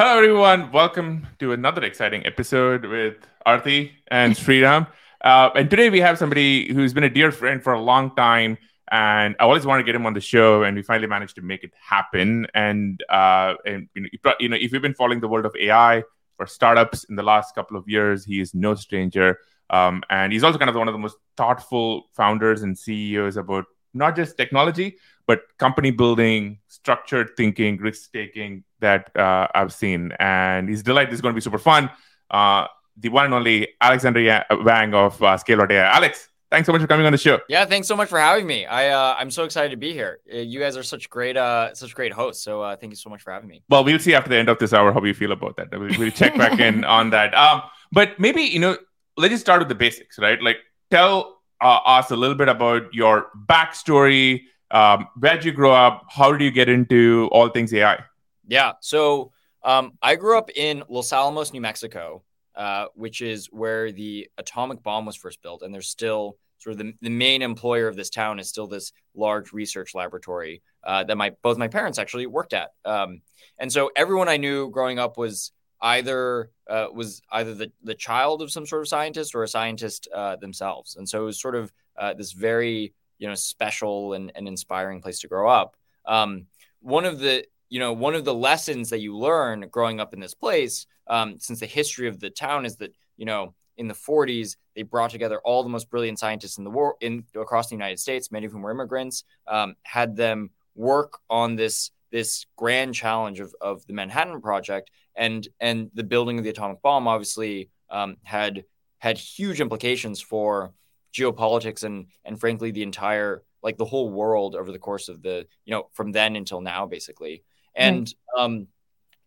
Hello, everyone. Welcome to another exciting episode with Aarthi and Sriram. Uh, and today we have somebody who's been a dear friend for a long time. And I always wanted to get him on the show, and we finally managed to make it happen. And, uh, and you, know, you know, if you've been following the world of AI for startups in the last couple of years, he is no stranger. Um, and he's also kind of one of the most thoughtful founders and CEOs about not just technology, but company building, structured thinking, risk taking that uh, I've seen. And he's delighted This is going to be super fun. Uh, the one and only Alexandr Wang of uh, Scale.ai. Alex, thanks so much for coming on the show. Yeah, thanks so much for having me. I uh, I'm so excited to be here. Uh, you guys are such great uh such great hosts. So uh, thank you so much for having me. Well, we'll see after the end of this hour how you feel about that. We'll, we'll check back in on that. Um, but maybe you know, let's just start with the basics, right? Like, tell uh, a little bit about your backstory. Um, where'd you grow up? How did you get into all things AI? Yeah. So um, I grew up in Los Alamos, New Mexico, uh, which is where the atomic bomb was first built. And there's still sort of the, the main employer of this town is still this large research laboratory uh, that my both my parents actually worked at. Um, and so everyone I knew growing up was either uh, was either the, the child of some sort of scientist or a scientist uh, themselves. And so it was sort of uh, this very you know special and, and inspiring place to grow up. Um, one of the you know one of the lessons that you learn growing up in this place, um, since the history of the town is that you know in the 40s they brought together all the most brilliant scientists in the world in across the United States, many of whom were immigrants, um, had them work on this this grand challenge of, of the Manhattan Project and and the building of the atomic bomb obviously um, had had huge implications for geopolitics and and frankly the entire like the whole world over the course of the you know from then until now basically. And um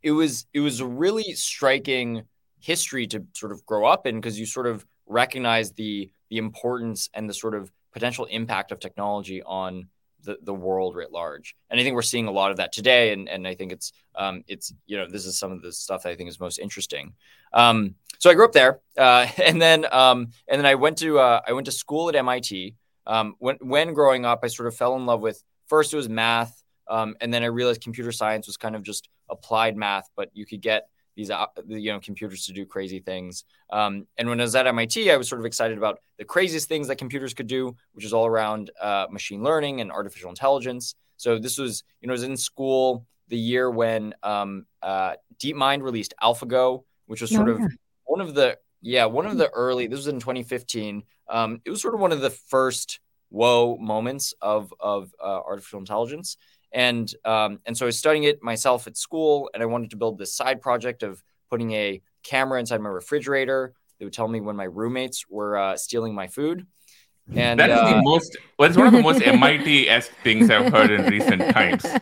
it was it was a really striking history to sort of grow up in because you sort of recognize the the importance and the sort of potential impact of technology on the, the world writ large. And I think we're seeing a lot of that today. And, and I think it's, um, it's, you know, this is some of the stuff that I think is most interesting. Um, so I grew up there. Uh, and then, um, and then I went to, uh, I went to school at MIT. Um, when, when growing up, I sort of fell in love with, first it was math. Um, and then I realized computer science was kind of just applied math, but you could get these uh, you know computers to do crazy things. Um, and when I was at MIT, I was sort of excited about the craziest things that computers could do, which is all around uh, machine learning and artificial intelligence. So this was you know I was in school the year when um, uh, DeepMind released AlphaGo, which was sort oh, yeah. of one of the yeah one of the early. This was in 2015. Um, it was sort of one of the first whoa moments of of uh, artificial intelligence and um, and so I was studying it myself at school, and I wanted to build this side project of putting a camera inside my refrigerator that would tell me when my roommates were uh, stealing my food. And that is uh, the most well, it's one of the most MIT esque things I've heard in recent times.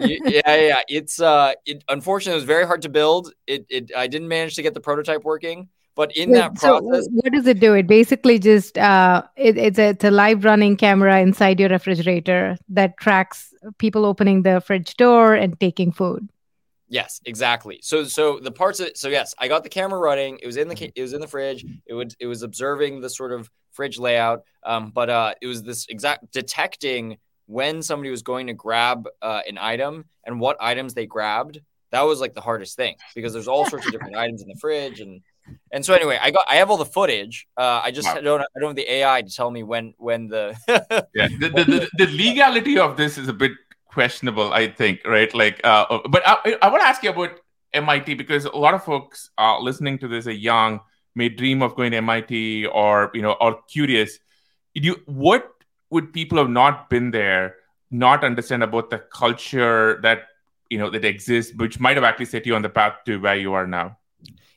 Yeah, yeah. It's uh it unfortunately it was very hard to build. It it I didn't manage to get the prototype working. But in that process, so what does it do? It basically just uh, it, it's a it's a live running camera inside your refrigerator that tracks people opening the fridge door and taking food. Yes, exactly. So so the parts of so yes, I got the camera running. It was in the it was in the fridge. It would it was observing the sort of fridge layout. Um, but uh, it was this exact detecting when somebody was going to grab uh, an item and what items they grabbed. That was like the hardest thing because there's all sorts of different items in the fridge and and so anyway, I got I have all the footage. Uh, I just wow. don't I don't have the AI to tell me when when the yeah the, the, the, the, legality of this is a bit questionable. I think right like uh, uh but I, I want to ask you about MIT because a lot of folks uh, listening to this are young, may dream of going to MIT or you know or curious. You what would people have not been there not understand about the culture that you know that exists, which might have actually set you on the path to where you are now?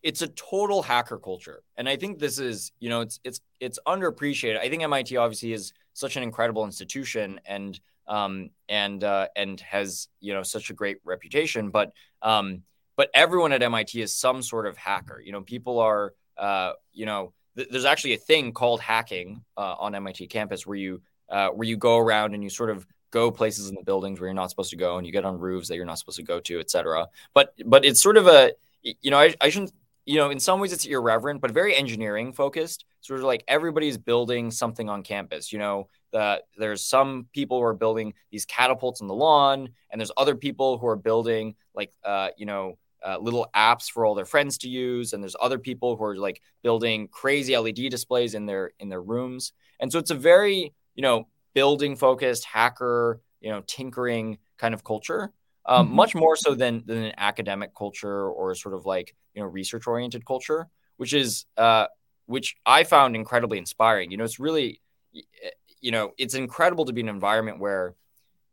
It's a total hacker culture. And i think this is you know it's it's it's underappreciated. I think mit obviously is such an incredible institution and um and uh and has you know such a great reputation. But um but everyone at mit is some sort of hacker. You know people are uh you know th- there's actually a thing called hacking uh, on mit campus where you uh, where you go around and you sort of go places in the buildings where you're not supposed to go and you get on roofs that you're not supposed to go to etc but but it's sort of a you know I, I shouldn't you know, in some ways it's irreverent, but very engineering focused. Sort of like everybody's building something on campus. You know, that there's some people who are building these catapults on the lawn, and there's other people who are building like, uh, you know, uh, little apps for all their friends to use, and there's other people who are like building crazy LED displays in their in their rooms. And so it's a very you know building focused hacker you know tinkering kind of culture um, mm-hmm. much more so than than an academic culture or sort of like you know research oriented culture which is uh, which i found incredibly inspiring you know it's really you know it's incredible to be in an environment where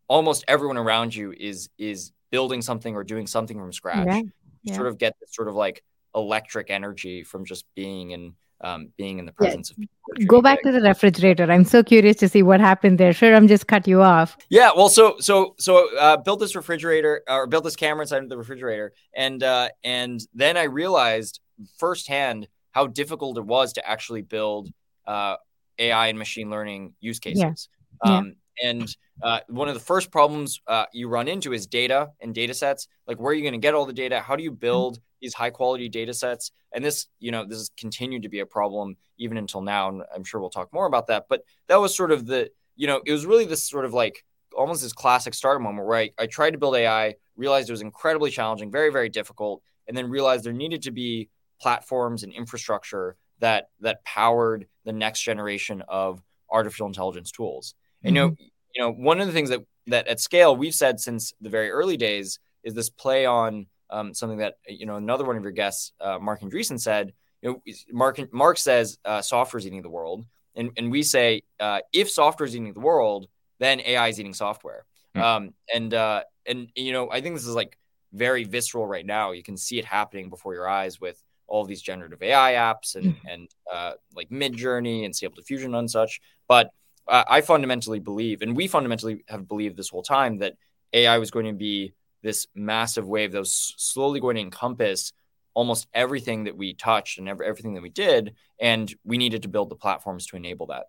almost everyone around you is is building something or doing something from scratch yeah. you yeah. sort of get this sort of like electric energy from just being in um, being in the presence yeah. of people. Go back to the refrigerator. I'm so curious to see what happened there. Sure, I'm just cut you off. Yeah, well, so so so uh, built this refrigerator or built this camera inside of the refrigerator, and uh, and then I realized firsthand how difficult it was to actually build uh, AI and machine learning use cases. Yeah. Um. And uh, one of the first problems uh, you run into is data and data sets. Like, where are you going to get all the data? How do you build these high quality data sets? And this, you know, this has continued to be a problem even until now. And I'm sure we'll talk more about that. But that was sort of the, you know, it was really this sort of like almost this classic starter moment where I, I tried to build AI, realized it was incredibly challenging, very, very difficult, and then realized there needed to be platforms and infrastructure that that powered the next generation of artificial intelligence tools. And mm-hmm. you know, you know, one of the things that that at scale we've said since the very early days is this play on um, something that you know another one of your guests, uh, Marc Andreessen, said. You know, Marc Marc says uh, software is eating the world, and and we say uh, if software is eating the world, then AI is eating software. Mm-hmm. Um, and uh, and you know, I think this is like very visceral right now. You can see it happening before your eyes with all these generative AI apps and mm-hmm. and uh, like Midjourney and Stable Diffusion and such. But I fundamentally believe, and we fundamentally have believed this whole time that AI was going to be this massive wave that was slowly going to encompass almost everything that we touched and every, everything that we did, and we needed to build the platforms to enable that.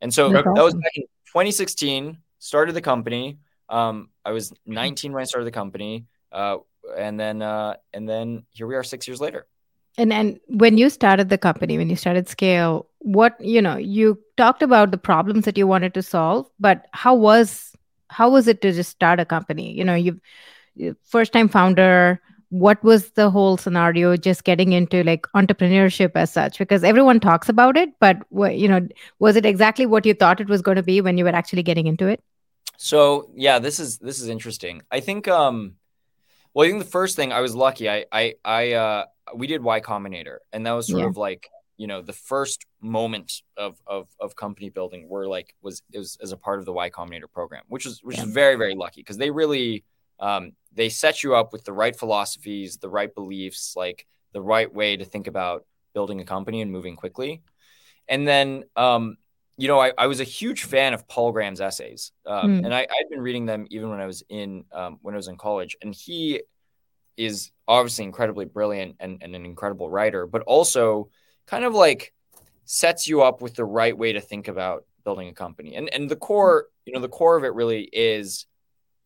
And so that was back in 2016. Started the company. Um, I was 19 when I started the company, uh, and then uh, and then here we are six years later. And and when you started the company, when you started Scale, what you know, you talked about the problems that you wanted to solve, but how was how was it to just start a company? You know, you first time founder. What was the whole scenario? Just getting into like entrepreneurship as such, because everyone talks about it, but you know, was it exactly what you thought it was going to be when you were actually getting into it? So yeah, this is this is interesting. I think um, well, I think the first thing I was lucky. I I I uh, we did Y Combinator, and that was sort yeah. of like you know the first moment of of of company building where like was it was as a part of the Y Combinator program, which was which is very very lucky because they really um, they set you up with the right philosophies, the right beliefs, like the right way to think about building a company and moving quickly. And then um, you know, I, I, was a huge fan of Paul Graham's essays, um, mm. and I, had been reading them even when I was in um, when I was in college. And he is obviously incredibly brilliant and, and, an incredible writer, but also kind of like sets you up with the right way to think about building a company. And and the core, you know, the core of it really is,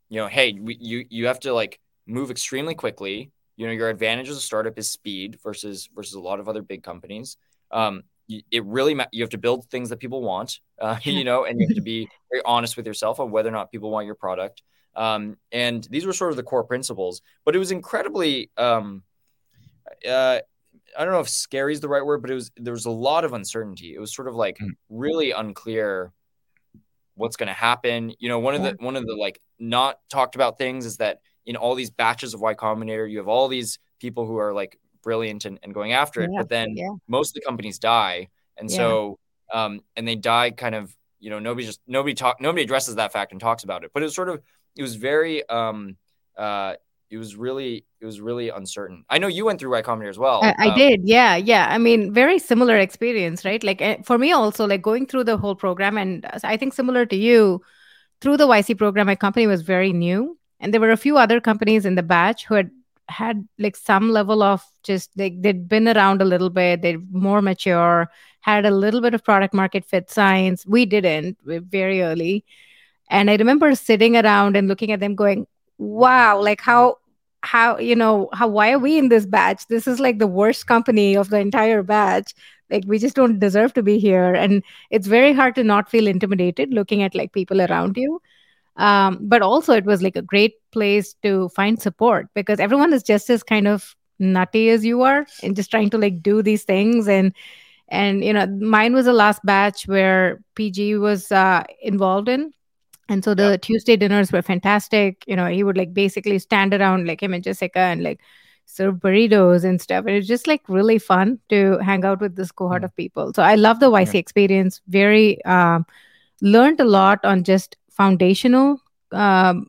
you know, hey, we, you you have to like move extremely quickly. You know, your advantage as a startup is speed versus versus a lot of other big companies. Um, it really you have to build things that people want, uh, you know, and you have to be very honest with yourself on whether or not people want your product. Um, and these were sort of the core principles, but it was incredibly, um, uh, I don't know if scary is the right word, but it was, there was a lot of uncertainty. It was sort of like mm. really unclear what's going to happen. You know, one of the, one of the like not talked about things is that in all these batches of Y Combinator, you have all these people who are like brilliant and, and going after it, yeah, but then yeah. most of the companies die. And yeah. so, um, and they die kind of, you know, nobody just, nobody talk, nobody addresses that fact and talks about it, but it was sort of, it was very um uh it was really it was really uncertain. I know you went through Y Combinator as well. I, I um, did, yeah, yeah. I mean, very similar experience, right? Like eh, for me also, like going through the whole program, and I think similar to you, through the YC program, my company was very new, and there were a few other companies in the batch who had had like some level of just like they'd been around a little bit, they're more mature, had a little bit of product market fit science. We didn't very early and I remember sitting around and looking at them going, wow, like how, how, you know, how, why are we in this batch? This is like the worst company of the entire batch. Like we just don't deserve to be here. And it's very hard to not feel intimidated looking at like people around you. um, but also it was like a great place to find support because everyone is just as kind of nutty as you are and just trying to like do these things and and you know mine was the last batch where pg was uh, involved in and so the tuesday dinners were fantastic. You know he would like basically stand around like him and jessica and like serve burritos and stuff. And it's just like really fun to hang out with this cohort mm. of people. So i love the yc yeah. experience. Very um, learned a lot on just foundational um,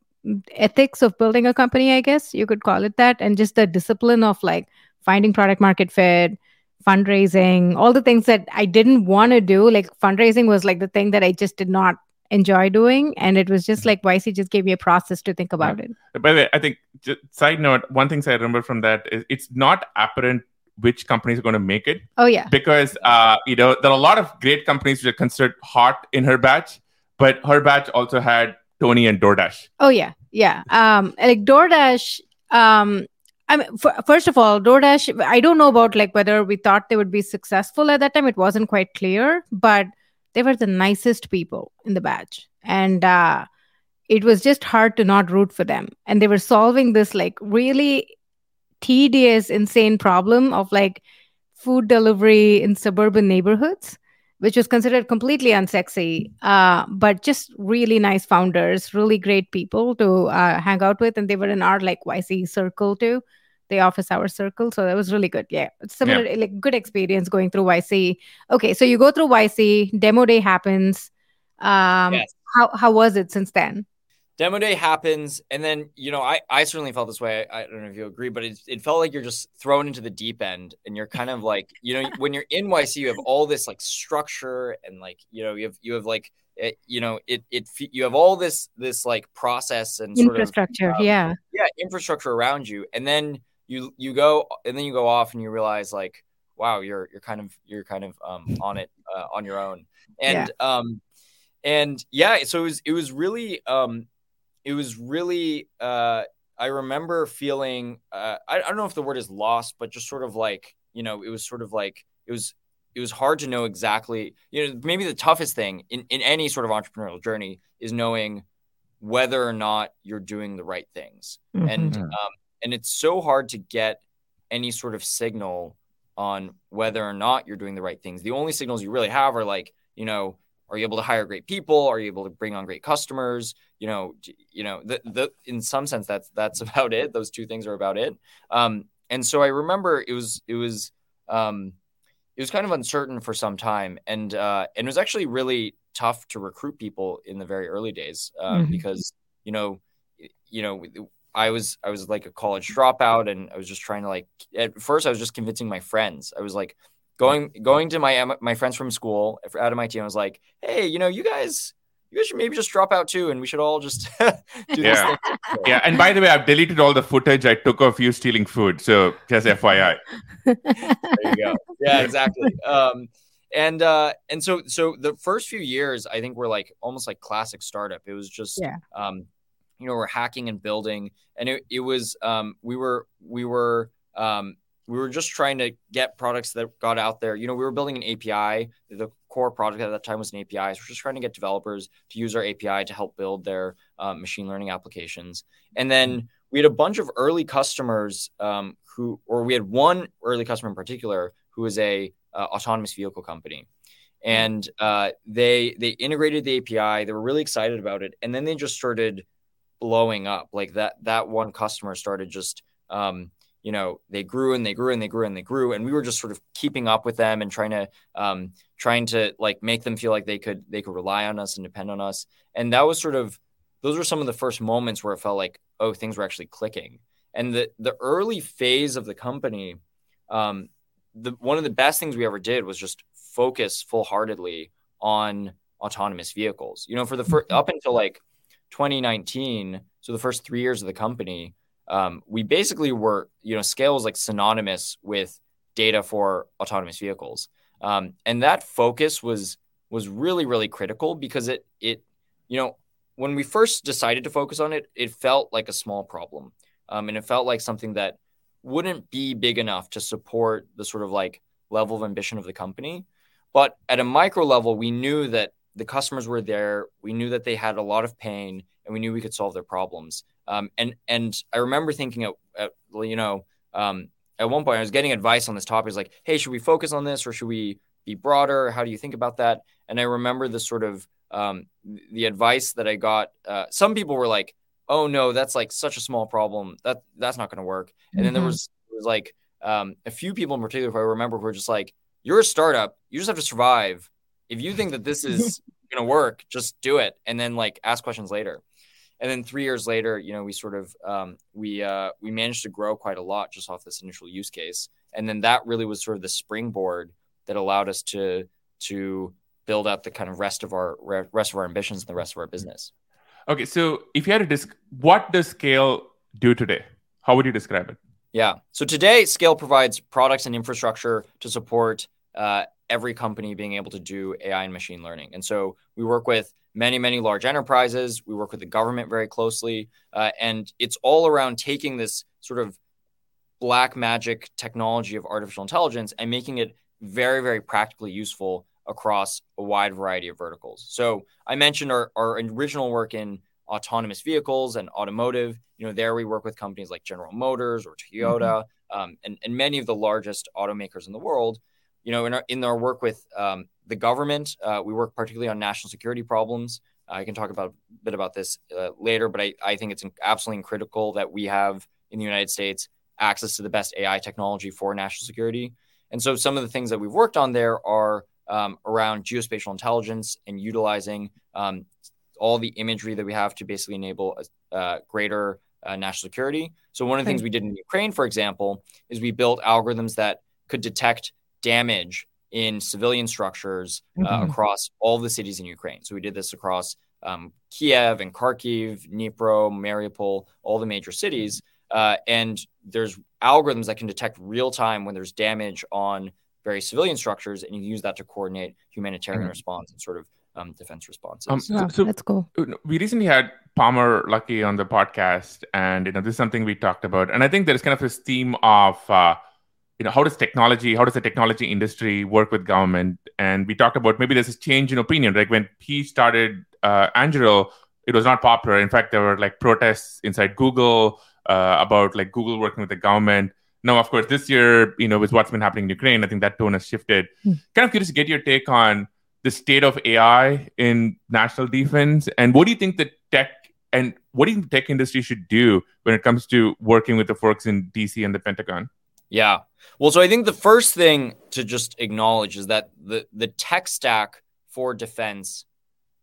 ethics of building a company i guess you could call it that. And just the discipline of like finding product market fit fundraising all the things that i didn't want to do. Like fundraising was like the thing that i just did not enjoy doing and it was just like yc just gave me a process to think about it. By the way i think side note one thing i remember from that is it's not apparent which companies are going to make it. Oh yeah. Because uh, you know there are a lot of great companies which are considered hot in her batch but her batch also had tony and doordash. Oh yeah. Yeah. Um like doordash um I mean, f- first of all, DoorDash, I don't know about like whether we thought they would be successful at that time. It wasn't quite clear, but they were the nicest people in the batch. And uh, it was just hard to not root for them. And they were solving this like really tedious insane problem of like food delivery in suburban neighborhoods which was considered completely unsexy. Uh, but just really nice founders really great people to uh, hang out with. And they were in our like yc circle too the office hour circle. So that was really good. Yeah. It's similar, yeah. like good experience going through YC. Okay. So you go through YC, demo day happens. Um, yes. how, how was it since then? Demo day happens. And then, you know, I, I certainly felt this way. I, I don't know if you agree, but it, it felt like you're just thrown into the deep end and you're kind of like, you know, when you're in YC, you have all this like structure and like, you know, you have, you have like, it, you know it it you have all this this like process and infrastructure of, um, yeah yeah infrastructure around you and then you you go and then you go off and you realize like wow you're you're kind of you're kind of um, on it uh, on your own and yeah. um and yeah so it was it was really um it was really uh I remember feeling uh I, I don't know if the word is lost but just sort of like you know it was sort of like it was it was hard to know exactly you know maybe the toughest thing in, in any sort of entrepreneurial journey is knowing whether or not you're doing the right things mm-hmm. and um, and it's so hard to get any sort of signal on whether or not you're doing the right things. The only signals you really have are like, you know, are you able to hire great people? Are you able to bring on great customers? You know, you know, the, the in some sense that's that's about it. Those two things are about it. Um, and so I remember it was it was um, it was kind of uncertain for some time, and uh, and it was actually really tough to recruit people in the very early days uh, mm-hmm. because you know you know I was I was like a college dropout and I was just trying to like at first I was just convincing my friends. I was like going going to my my friends from school out of my team. I was like, hey, you know, you guys you guys should maybe just drop out too, and we should all just do this. yeah. Yeah, and by the way, I've deleted all the footage I took of you stealing food. So just FYI. there you go. Yeah, exactly. Um, and uh, and so so the first few years, I think were like almost like classic startup. It was just yeah. um, you know, we're hacking and building, and it, it was um, we were we were um, we were just trying to get products that got out there. You know, we were building an API. The core product at that time was an API. So we're just trying to get developers to use our API to help build their um, machine learning applications. And then we had a bunch of early customers um, who, or we had one early customer in particular who was a uh, autonomous vehicle company and uh, they they integrated the API. They were really excited about it, and then they just started blowing up. Like that that one customer started just um, you know they grew and they grew and they grew and they grew and we were just sort of keeping up with them and trying to um, trying to like make them feel like they could they could rely on us and depend on us. And that was sort of those were some of the first moments where it felt like oh things were actually clicking. And the the early phase of the company um, the one of the best things we ever did was just focus full heartedly on autonomous vehicles. You know for the first mm-hmm. up until like 2019, so the first three years of the company, um, we basically were, you know, scale was like synonymous with data for autonomous vehicles, um, and that focus was was really really critical because it it you know when we first decided to focus on it, it felt like a small problem, um, and it felt like something that wouldn't be big enough to support the sort of like level of ambition of the company. But at a micro level, we knew that the customers were there. We knew that they had a lot of pain and we knew we could solve their problems. Um, and and I remember thinking at, at you know um, at one point I was getting advice on this topic. It's like, hey, should we focus on this or should we be broader? How do you think about that? And I remember the sort of um, the advice that I got. Uh, some people were like, oh no, that's like such a small problem that that's not going to work. And mm-hmm. then there mm-hmm. was, there was like um, a few people in particular, if I remember, who were just like, you're a startup, you just have to survive. If you think that this is going to work, just do it, and then like ask questions later. And then three years later, you know, we sort of um, we uh, we managed to grow quite a lot just off this initial use case, and then that really was sort of the springboard that allowed us to to build out the kind of rest of our rest of our ambitions and the rest of our business. Okay, so if you had to disc, what does Scale do today? How would you describe it? Yeah. So today, Scale provides products and infrastructure to support uh, every company being able to do AI and machine learning. And so we work with many, many large enterprises. We work with the government very closely. Uh, and it's all around taking this sort of black magic technology of artificial intelligence and making it very, very practically useful across a wide variety of verticals. So I mentioned our, our original work in autonomous vehicles and automotive. You know, there we work with companies like General Motors or Toyota mm-hmm. um, and, and many of the largest automakers in the world. You know, in our, in our work with um, the government, uh, we work particularly on national security problems. I can talk about a bit about this uh, later, but I, I think it's absolutely critical that we have in the United States access to the best AI technology for national security. And so some of the things that we've worked on there are um, around geospatial intelligence and utilizing um, all the imagery that we have to basically enable a, uh, greater uh, national security. So one of the things we did in Ukraine, for example, is we built algorithms that could detect damage in civilian structures uh, mm-hmm. across all the cities in Ukraine. So we did this across um, Kiev and Kharkiv, Dnipro, Mariupol, all the major cities. Uh, and there's algorithms that can detect real time when there's damage on various civilian structures, and you use that to coordinate humanitarian mm-hmm. response and sort of um, defense responses. Um, so, so, that's cool. We recently had Palmer Luckey on the podcast, and you know this is something we talked about, and I think there's kind of this theme of uh, you know how does technology, how does the technology industry work with government, and we talked about maybe there's a change in opinion. Like when he started uh, Anduril, it was not popular. In fact, there were like protests inside Google uh, about like Google working with the government. Now, of course, this year, you know, with what's been happening in Ukraine, I think that tone has shifted. Hmm. Kind of curious to get your take on the state of AI in national defense, and what do you think the tech and what do you think the tech industry should do when it comes to working with the folks in DC and the Pentagon? Yeah. Well, so I think the first thing to just acknowledge is that the the tech stack for defense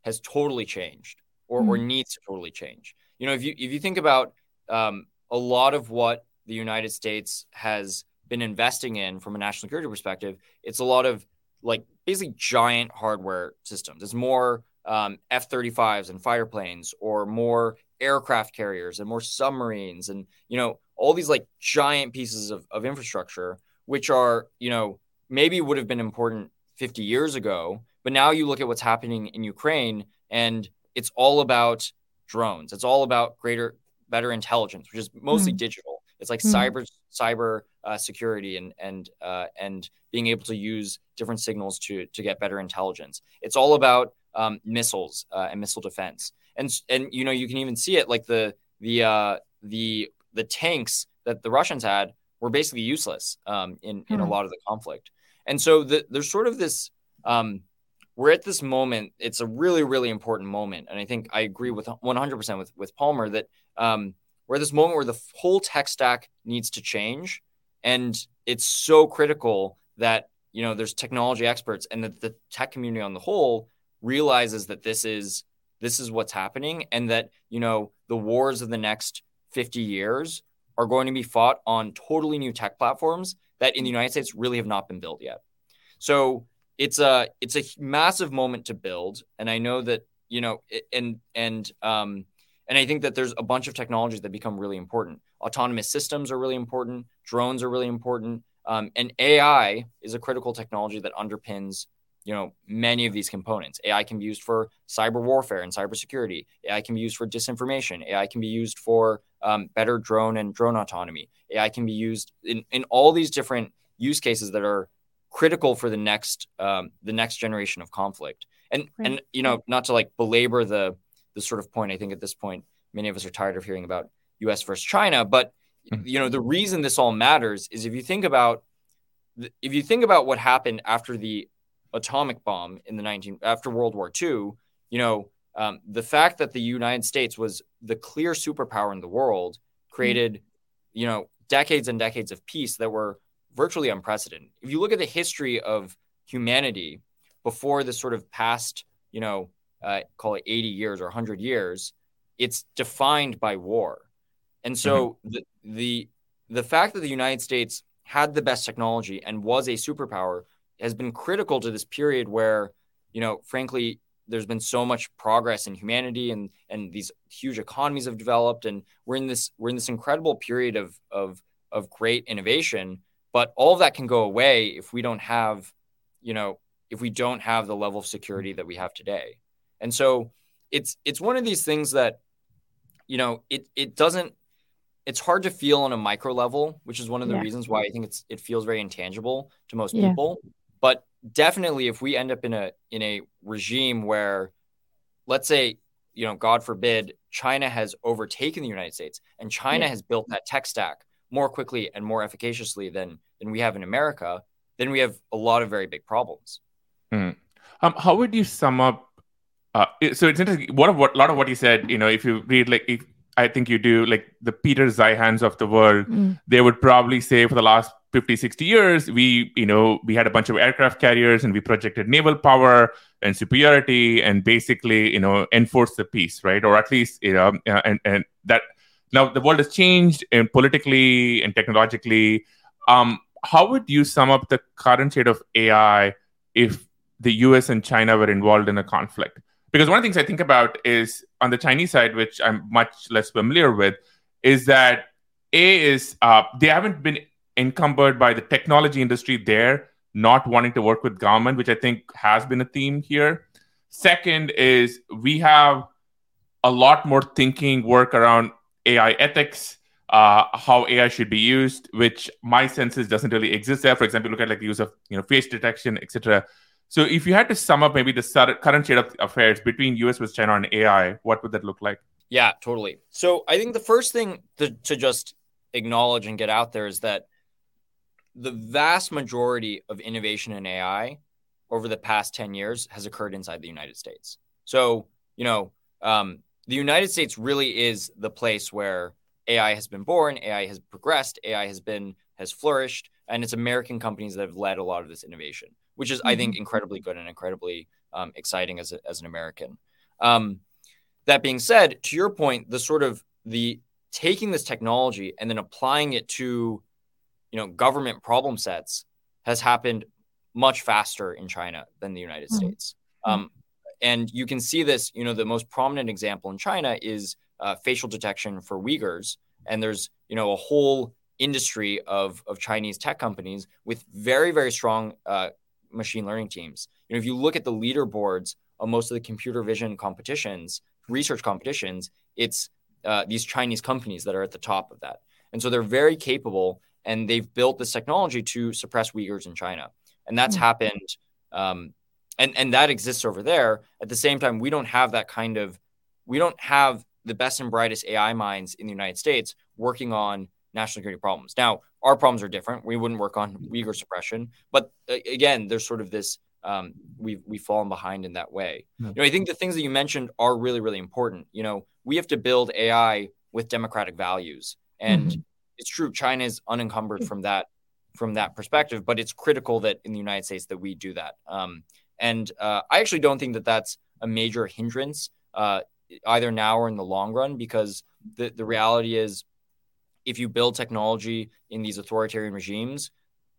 has totally changed or, mm. or hmm. needs to totally change. You know, if you if you think about um, a lot of what the United States has been investing in from a national security perspective, it's a lot of like basically giant hardware systems. It's more um, F 35s and fighter planes, or more aircraft carriers and more submarines, and you know all these like giant pieces of, of infrastructure, which are you know maybe would have been important 50 years ago, but now you look at what's happening in Ukraine, and it's all about drones. It's all about greater, better intelligence, which is mostly mm. digital it's like mm-hmm. cyber cyber uh, security and and uh, and being able to use different signals to to get better intelligence. It's all about um, missiles uh, and missile defense. And and you know you can even see it like the the uh, the the tanks that the Russians had were basically useless um, in in a hmm. lot of the conflict. And so the, there's sort of this. Um, we're at this moment. It's a really, really important moment, and I think I agree with 100% with with Palmer that um, we're at this moment where the whole tech stack needs to change. And it's so critical that, you know, there's technology experts and that the tech community on the whole realizes that this is this is what's happening and that, you know, the wars of the next 50 years are going to be fought on totally new tech platforms that in the United States really have not been built yet. So it's a it's a massive moment to build, and I know that you know and and um, and I think that there's a bunch of technologies that become really important. Autonomous systems are really important. Drones are really important. Um, and AI is a critical technology that underpins, you know, many of these components. AI can be used for cyber warfare and cybersecurity. AI can be used for disinformation. AI can be used for um, better drone and drone autonomy. AI can be used in, in all these different use cases that are critical for the next um, the next generation of conflict. And right. and you know, not to like belabor the the sort of point I think at this point many of us are tired of hearing about U.S. versus China. But mm-hmm. you know the reason this all matters is if you think about if you think about what happened after the atomic bomb in the 19 after World War II, you know um, the fact that the United States was the clear superpower in the world created mm-hmm. you know decades and decades of peace that were virtually unprecedented. If you look at the history of humanity before this sort of past, you know, uh, call it 80 years or 100 years, it's defined by war. And so mm-hmm. the, the the fact that the United States had the best technology and was a superpower has been critical to this period where, you know, frankly, there's been so much progress in humanity and and these huge economies have developed and we're in this we're in this incredible period of of of great innovation but all of that can go away if we don't have you know if we don't have the level of security that we have today and so it's it's one of these things that you know it it doesn't it's hard to feel on a micro level which is one of the yeah. reasons why i think it's it feels very intangible to most yeah. people definitely if we end up in a in a regime where let's say you know god forbid china has overtaken the united states and china yeah. has built that tech stack more quickly and more efficaciously than than we have in america then we have a lot of very big problems mm. um, how would you sum up uh, so it's interesting what of what a lot of what you said you know if you read like if I think you do like the Peter Zeihans of the world, mm. they would probably say for the last 50 60 years we you know we had a bunch of aircraft carriers and we projected naval power and superiority and basically you know enforce the peace right? Or at least you know uh, and and that now the world has changed and politically and technologically. Um how would you sum up the current state of ai if the us and china were involved in a conflict? Because one of the things i think about is on the chinese side which i'm much less familiar with is that a is uh, they haven't been encumbered by the technology industry there not wanting to work with government, which I think has been a theme here. Second is we have a lot more thinking work around AI ethics, uh, how AI should be used, which my senses doesn't really exist there. For example, look at like the use of you know face detection, etc. So if you had to sum up maybe the current state of affairs between US with China and AI, what would that look like? Yeah, totally. So I think the first thing to, to just acknowledge and get out there is that the vast majority of innovation in AI over the past 10 years has occurred inside the United States. So, you know, um, the United States really is the place where AI has been born, AI has progressed, AI has been has flourished, and it's American companies that have led a lot of this innovation, which is, mm-hmm. I think, mm-hmm. incredibly good and incredibly um, exciting as, a, as an American. Um, that being said, to your point, the sort of the taking this technology and then applying it to you know government problem sets has happened much faster in China than the United mm-hmm. States. Um, and you can see this. You know, the most prominent example in China is uh, facial detection for Uyghurs, and there's you know a whole industry of of Chinese tech companies with very very strong uh, machine learning teams. You know, if you look at the leaderboards of most of the computer vision competitions, research competitions, it's uh, these Chinese companies that are at the top of that, and so they're very capable and they've built this technology to suppress Uyghurs in China, and that's mm-hmm. happened. Um, and and that exists over there. At the same time, we don't have that kind of we don't have the best and brightest AI minds in the United States working on national security problems. Now, our problems are different. We wouldn't work on Uyghur suppression, but uh, again, there's sort of this um, we've we've fallen behind in that way. Mm-hmm. You know, I think the things that you mentioned are really really important. You know, we have to build AI with democratic values, and mm-hmm it's true China is unencumbered from that from that perspective, but it's critical that in the United States that we do that. Um, and uh, I actually don't think that that's a major hindrance uh, either now or in the long run because the the reality is if you build technology in these authoritarian regimes,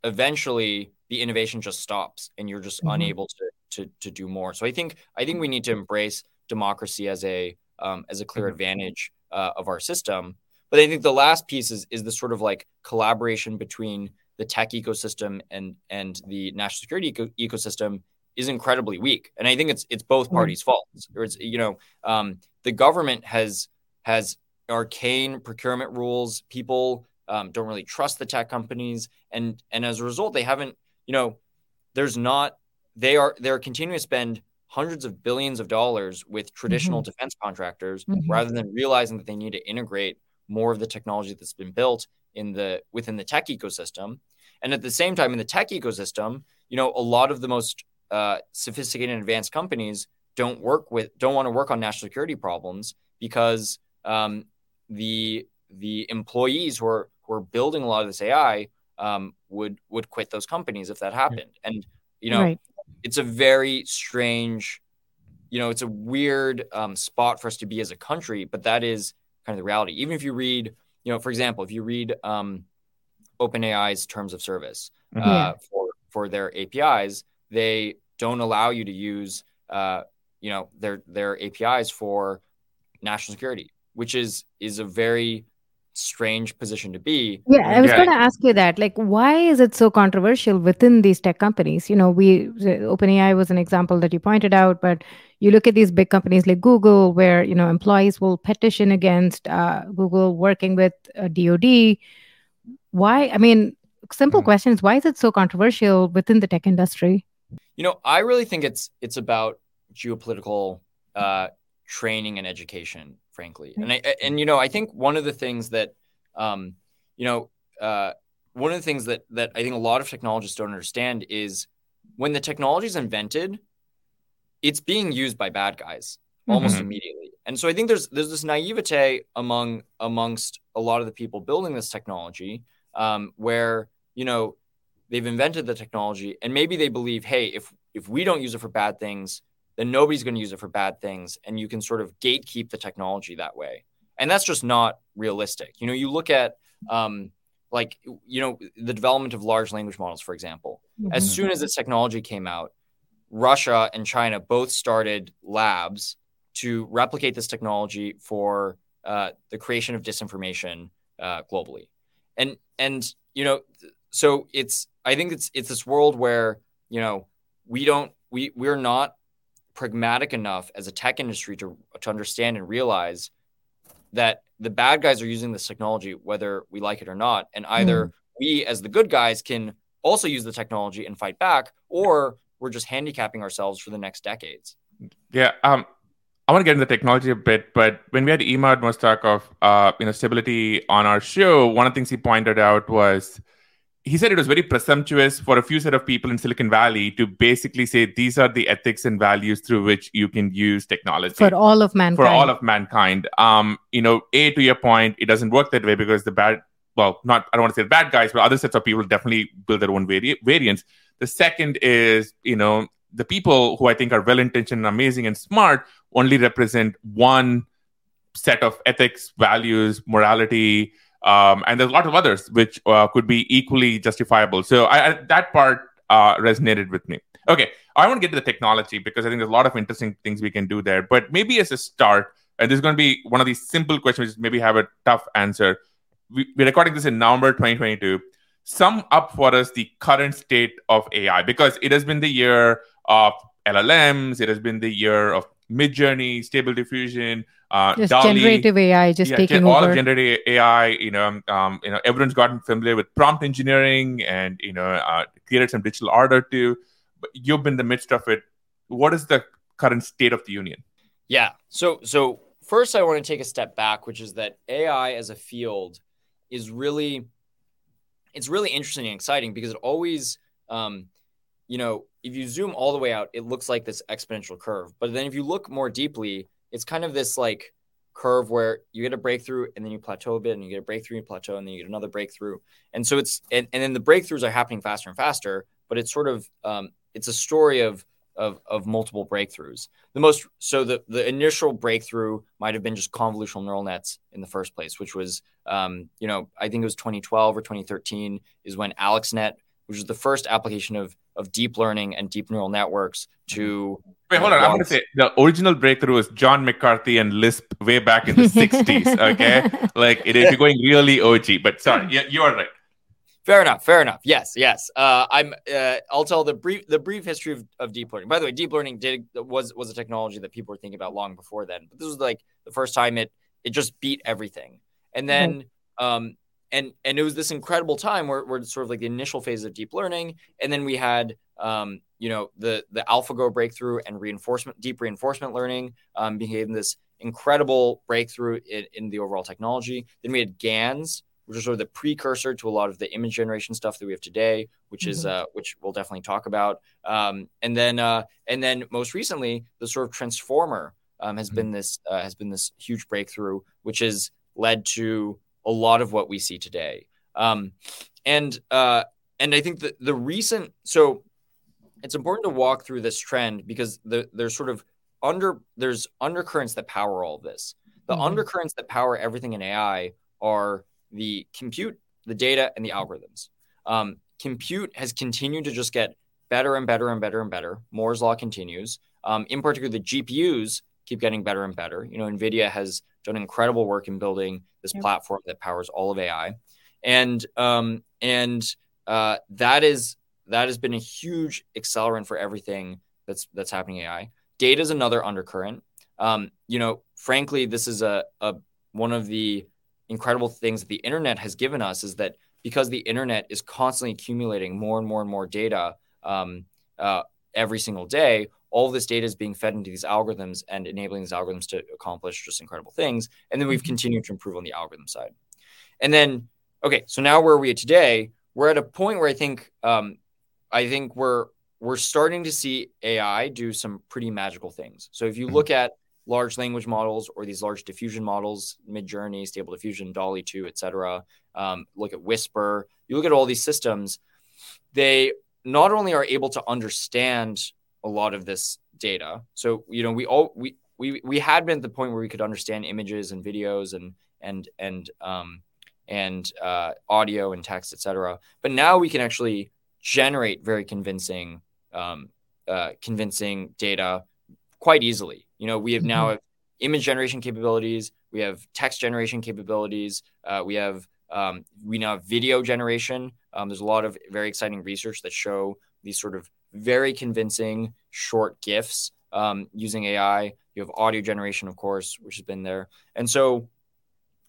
eventually the innovation just stops and you're just mm-hmm. unable to, to to do more. So I think I think we need to embrace democracy as a um, as a clear mm-hmm. advantage uh, of our system. But I think the last piece is is the sort of like collaboration between the tech ecosystem and and the national security eco- ecosystem is incredibly weak, and I think it's it's both parties' fault. Or it's you know um, the government has has arcane procurement rules. People um, don't really trust the tech companies, and and as a result, they haven't you know there's not they are they're continuing to spend hundreds of billions of dollars with traditional Mm-hmm. defense contractors Mhm. rather than realizing that they need to integrate more of the technology that's been built in the within the tech ecosystem. And at the same time, in the tech ecosystem, you know, a lot of the most uh, sophisticated and advanced companies don't work with don't want to work on national security problems because um, the the employees who are who are building a lot of this AI um, would would quit those companies if that happened. And you know, right. it's a very strange, you know, it's a weird um, spot for us to be as a country, but that is kind of the reality. Even if you read, you know, for example, if you read um, OpenAI's terms of service uh, Yeah. for for their APIs, they don't allow you to use, uh, you know, their their APIs for national security, which is is a very strange position to be. Yeah, I was Yeah. going to ask you that. Like, why is it so controversial within these tech companies? You know, we the OpenAI was an example that you pointed out, but you look at these big companies like Google, where you know employees will petition against uh, Google working with uh, DoD. Why? I mean, simple Mhm. question is why is it so controversial within the tech industry? You know, I really think it's it's about geopolitical uh, training and education, frankly. And I and you know, I think one of the things that um, you know, uh, one of the things that that I think a lot of technologists don't understand is when the technology is invented, it's being used by bad guys almost Mhm. immediately. And so I think there's there's this naivete among amongst a lot of the people building this technology, um, where you know they've invented the technology and maybe they believe, hey, if if we don't use it for bad things, then nobody's going to use it for bad things, and you can sort of gatekeep the technology that way. And that's just not realistic. You know, you look at um, like you know the development of large language models, for example. As Mhm. soon as this technology came out, Russia and China both started labs to replicate this technology for uh, the creation of disinformation uh, globally. And and you know, so it's I think it's it's this world where you know we don't we we're not pragmatic enough as a tech industry to to understand and realize that the bad guys are using this technology whether we like it or not and either we as the good guys can also use the technology and fight back or we're just handicapping ourselves for the next decades Yeah. Um, I want to get into the technology a bit, but when we had Emad Mostaque of uh, you know stability on our show, one of the things he pointed out was he said it was very presumptuous for a few set of people in Silicon Valley to basically say these are the ethics and values through which you can use technology For all of mankind. for all of mankind. Um, you know, a to your point, it doesn't work that way because the bad, well, not I don't want to say the bad guys, but other sets of people definitely build their own vari- variants. The second is, you know, the people who I think are well intentioned, amazing, and smart only represent one set of ethics, values, morality, um, and there's a lot of others which uh, could be equally justifiable. So I, I, that part uh, resonated with me. Okay, I want to get to the technology because I think there's a lot of interesting things we can do there. But maybe as a start, and this is going to be one of these simple questions, which maybe have a tough answer. We, we're recording this in November 2022. Sum up for us the current state of AI because it has been the year of LLMs, it has been the year of Midjourney, Stable Diffusion, uh, just DALL-E generative AI just yeah, taking gen- all over. of generative AI. You know, um, you know, everyone's gotten familiar with prompt engineering and you know, uh, created some digital art or two. But you've been in the midst of it. What is the current state of the union? Yeah. So so first I want to take a step back, which is that AI as a field is really it's really interesting and exciting because it always um, you know, if you zoom all the way out, it looks like this exponential curve. But then if you look more deeply, it's kind of this like curve where you get a breakthrough and then you plateau a bit and you get a breakthrough and plateau and then you get another breakthrough. And so it's and, and then the breakthroughs are happening faster and faster, but it's sort of um, it's a story of of, of multiple breakthroughs. The most so the the initial breakthrough might have been just convolutional neural nets in the first place, which was um, you know I think it was 2012 or 2013 is when AlexNet, which was the first application of of deep learning and deep neural networks to Wait, hold on. I'm going to say the original breakthrough was John McCarthy and Lisp way back in the 60s. Okay. Like it is you're going really OG, but sorry, you, you are right. Fair enough. Fair enough. Yes. Yes. Uh, I'm. Uh, I'll tell the brief the brief history of, of deep learning. By the way, deep learning did was was a technology that people were thinking about long before then. But this was like the first time it it just beat everything. And then um and and it was this incredible time where where it's sort of like the initial phase of deep learning, and then we had um, you know the the AlphaGo breakthrough and reinforcement, deep reinforcement learning um, became this incredible breakthrough in, in the overall technology. Then we had GANs, which is sort of the precursor to a lot of the image generation stuff that we have today, which mm-hmm. is uh, which we'll definitely talk about. Um, and then uh, and then most recently, the sort of transformer um, has mm-hmm. been this uh, has been this huge breakthrough, which has led to a lot of what we see today. Um, and uh, and I think that the recent so it's important to walk through this trend because the, there's sort of under there's undercurrents that power all of this. The mm-hmm. undercurrents that power everything in AI are the compute, the data, and the algorithms. Um, compute has continued to just get better and better and better and better. Moore's law continues. Um, in particular, the GPUs keep getting better and better. You know, NVIDIA has done incredible work in building this platform that powers all of AI, and um, and uh, that is that has been a huge accelerant for everything that's that's happening in AI. Data is another undercurrent. Um, you know, frankly, this is a, a one of the incredible things that the internet has given us is that because the internet is constantly accumulating more and more and more data um, uh, every single day, all this data is being fed into these algorithms and enabling these algorithms to accomplish just incredible things. And then we've mm-hmm. continued to improve on the algorithm side. And then, okay, so now where are we at today? We're at a point where I think um, I think we're we're starting to see AI do some pretty magical things. So if you mm-hmm. look at large language models or these large diffusion models, Midjourney, Stable Diffusion, DALL-E 2, et cetera, um, look at Whisper, you look at all these systems, they not only are able to understand a lot of this data. So, you know, we all we we we had been at the point where we could understand images and videos and and and um and uh, audio and text, etc. But now we can actually generate very convincing um, uh, convincing data quite easily. You know, we have now mm-hmm. have image generation capabilities, we have text generation capabilities, uh, we have um, we now have video generation. Um, there's a lot of very exciting research that show these sort of very convincing short GIFs um, using AI. You have audio generation, of course, which has been there. And so,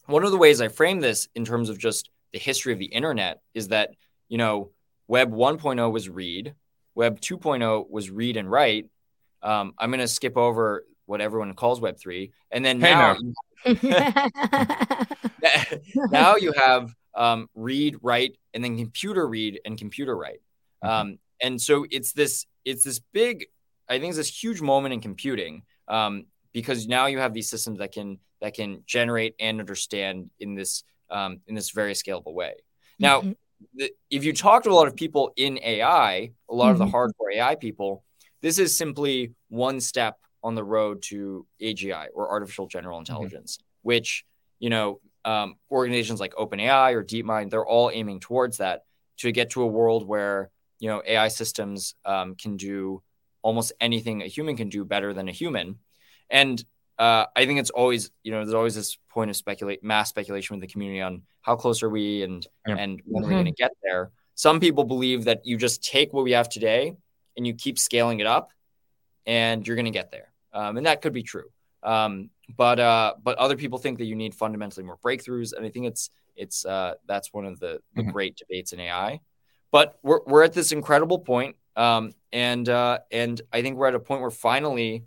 one of the ways I frame this in terms of just the history of the internet is that, you know, Web 1.0 was read, Web 2.0 was read and write. Um, I'm going to skip over what everyone calls Web 3. And then hey now, now you have um, read, write, and then computer read and computer write. Mm-hmm. Um, and so it's this it's this big, I think it's this huge moment in computing um, because now you have these systems that can that can generate and understand in this um, in this very scalable way. Now, mm-hmm the, if you talk to a lot of people in AI, a lot mm-hmm. of the mm-hmm. hardcore AI people, this is simply one step on the road to AGI or artificial general mm-hmm. intelligence, mm-hmm. which you know um, organizations like OpenAI or DeepMind they're all aiming towards that to get to a world where you know AI systems um, can do almost anything a human can do better than a human, and uh, I think it's always, you know, there's always this point of speculate, mass speculation with the community on how close are we and yeah. and when mm-hmm. are we going to get there. Some people believe that you just take what we have today and you keep scaling it up, and you're going to get there, um, and that could be true. Um, but uh, but other people think that you need fundamentally more breakthroughs, and I think it's it's uh, that's one of the, the mm-hmm. great debates in AI. But we're we're at this incredible point, um, and uh, and I think we're at a point where finally,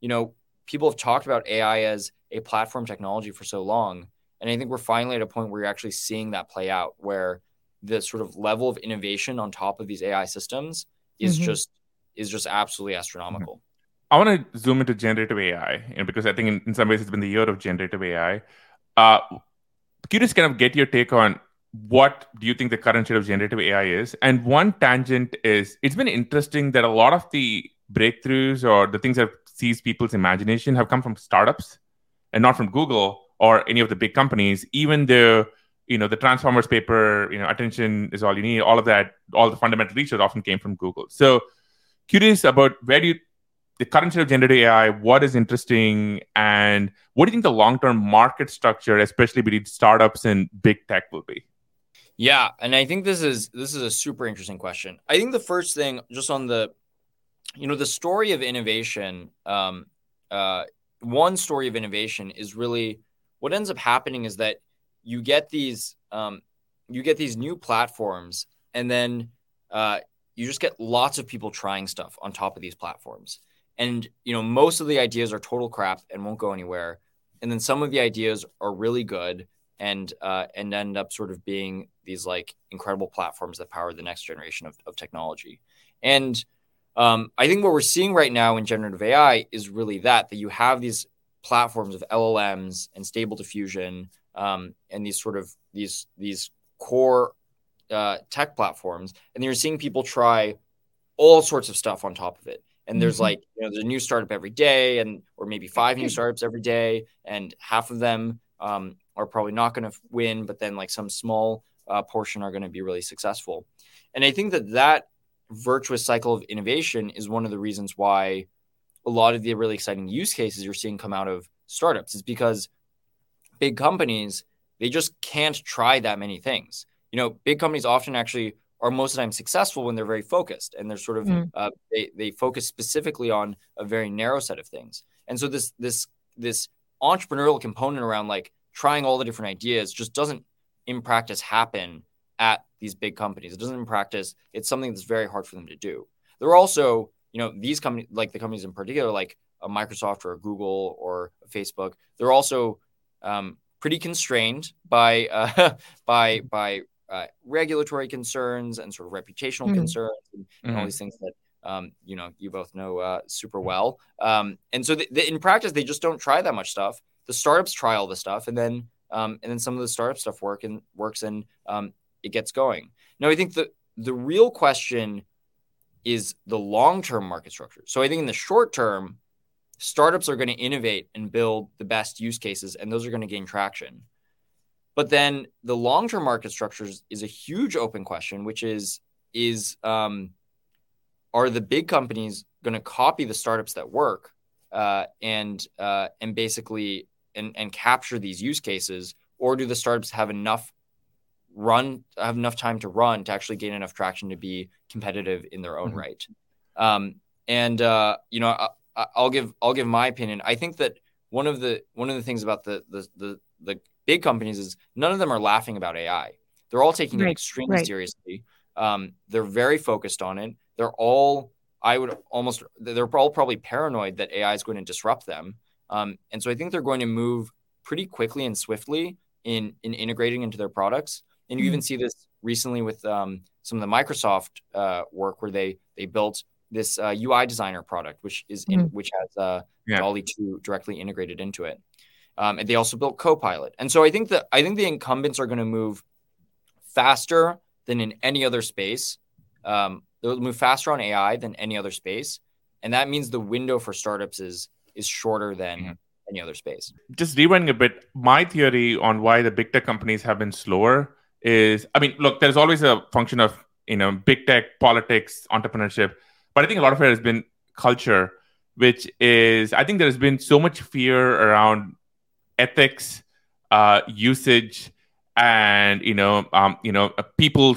you know, people have talked about AI as a platform technology for so long. And I think we're finally at a point where you're actually seeing that play out, where the sort of level of innovation on top of these AI systems is mm-hmm. just is just absolutely astronomical. I want to zoom into generative AI, you know, because I think in, in some ways it's been the year of generative AI. Uh, curious, kind of get your take on what do you think the current state of generative AI is? And one tangent is it's been interesting that a lot of the breakthroughs or the things that seize people's imagination have come from startups and not from Google or any of the big companies, even though you know the Transformers paper, you know, attention is all you need, all of that, all the fundamental research often came from Google. So curious about where do you the current state of generative AI, what is interesting, and what do you think the long-term market structure, especially between startups and big tech, will be? Yeah, and I think this is this is a super interesting question. I think the first thing, just on the you know, the story of innovation, um, uh, one story of innovation is really what ends up happening is that you get these um, you get these new platforms, and then uh, you just get lots of people trying stuff on top of these platforms. And you know, most of the ideas are total crap and won't go anywhere. And then some of the ideas are really good and uh, and end up sort of being these like incredible platforms that power the next generation of, of technology. And um, I think what we're seeing right now in generative AI is really that that you have these platforms of LLMs and stable diffusion um, and these sort of these these core uh, tech platforms, and you're seeing people try all sorts of stuff on top of it. And there's mm-hmm. like you know there's a new startup every day, and or maybe five new startups every day, and half of them um, are probably not going to win, but then like some small uh, portion are going to be really successful. And I think that that virtuous cycle of innovation is one of the reasons why a lot of the really exciting use cases you're seeing come out of startups is because big companies they just can't try that many things you know big companies often actually are most of the time successful when they're very focused and they're sort of mm. uh, they, they focus specifically on a very narrow set of things and so this this this entrepreneurial component around like trying all the different ideas just doesn't in practice happen at these big companies it doesn't in practice it's something that's very hard for them to do there are also you know these companies like the companies in particular like a microsoft or a google or a facebook they're also um, pretty constrained by uh, by by uh, regulatory concerns and sort of reputational mm-hmm. concerns and, mm-hmm. and, all these things that um, you know you both know uh, super well. Um, and so the, the, in practice, they just don't try that much stuff. The startups try all the stuff, and then um, and then some of the startup stuff work and works, and um, it gets going. Now, I think the the real question is the long term market structure. So I think in the short term, startups are going to innovate and build the best use cases, and those are going to gain traction. But then the long term market structures is a huge open question, which is is um, are the big companies going to copy the startups that work uh, and uh, and basically and, and capture these use cases, or do the startups have enough run have enough time to run to actually gain enough traction to be competitive in their own mm-hmm. right? Um, and uh, you know, I, will give I'll give my opinion. I think that one of the one of the things about the the the, the big companies is none of them are laughing about AI. They're all taking right. it extremely right. seriously. Um, they're very focused on it. They're all, I would almost, they're all probably paranoid that AI is going to disrupt them. Um, and so I think they're going to move pretty quickly and swiftly in in integrating into their products. And you mm-hmm. even see this recently with um, some of the Microsoft uh, work where they they built this uh, UI designer product, which is in, mm-hmm. which has uh, yeah. DALL-E 2 directly integrated into it. Um, and they also built Copilot. And so I think that I think the incumbents are going to move faster than in any other space. Um, they'll move faster on AI than any other space, and that means the window for startups is is shorter than mm-hmm. any other space. Just rewinding a bit, my theory on why the big tech companies have been slower is, I mean, look, there's always a function of you know big tech politics, entrepreneurship, but I think a lot of it has been culture, which is I think there's been so much fear around ethics, uh, usage, and you know, um, you know, uh, people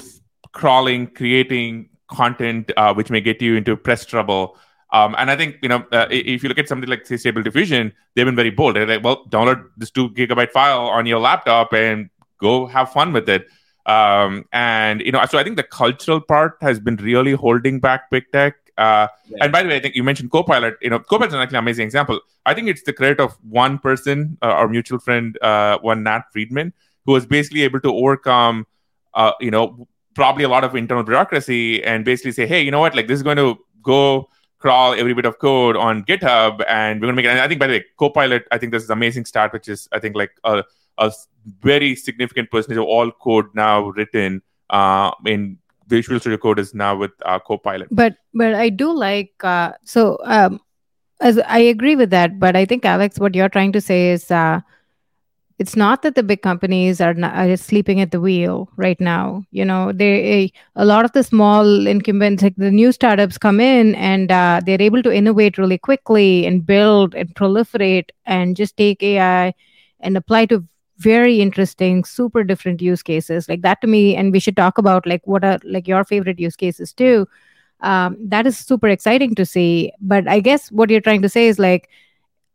crawling, creating content uh, which may get you into press trouble. Um, and I think you know, uh, if you look at something like say, Stable Diffusion, they've been very bold. They're like, well, download this two gigabyte file on your laptop and go have fun with it. Um, and you know, so I think the cultural part has been really holding back big tech. Uh, yeah. And by the way, I think you mentioned Copilot. You know, Copilot is actually an amazing example. I think it's the credit of one person, uh, our mutual friend, uh, one Nat Friedman, who was basically able to overcome, uh, you know, probably a lot of internal bureaucracy and basically say, hey, you know what, like this is going to go crawl every bit of code on GitHub, and we're to make it. And I think, by the way, Copilot, I think this is amazing start, which is I think like a, a very significant percentage of all code now written uh, in Visual Studio Code is now with uh, Copilot. But but I do like uh, so um, as I agree with that. But I think Alex, what you're trying to say is uh, it's not that the big companies are, not, are sleeping at the wheel right now. You know, they a lot of the small incumbents, like the new startups, come in and uh, they're able to innovate really quickly and build and proliferate and just take AI and apply to very interesting super different use cases like that to me and we should talk about like what are like your favorite use cases too um, that is super exciting to see but i guess what you're trying to say is like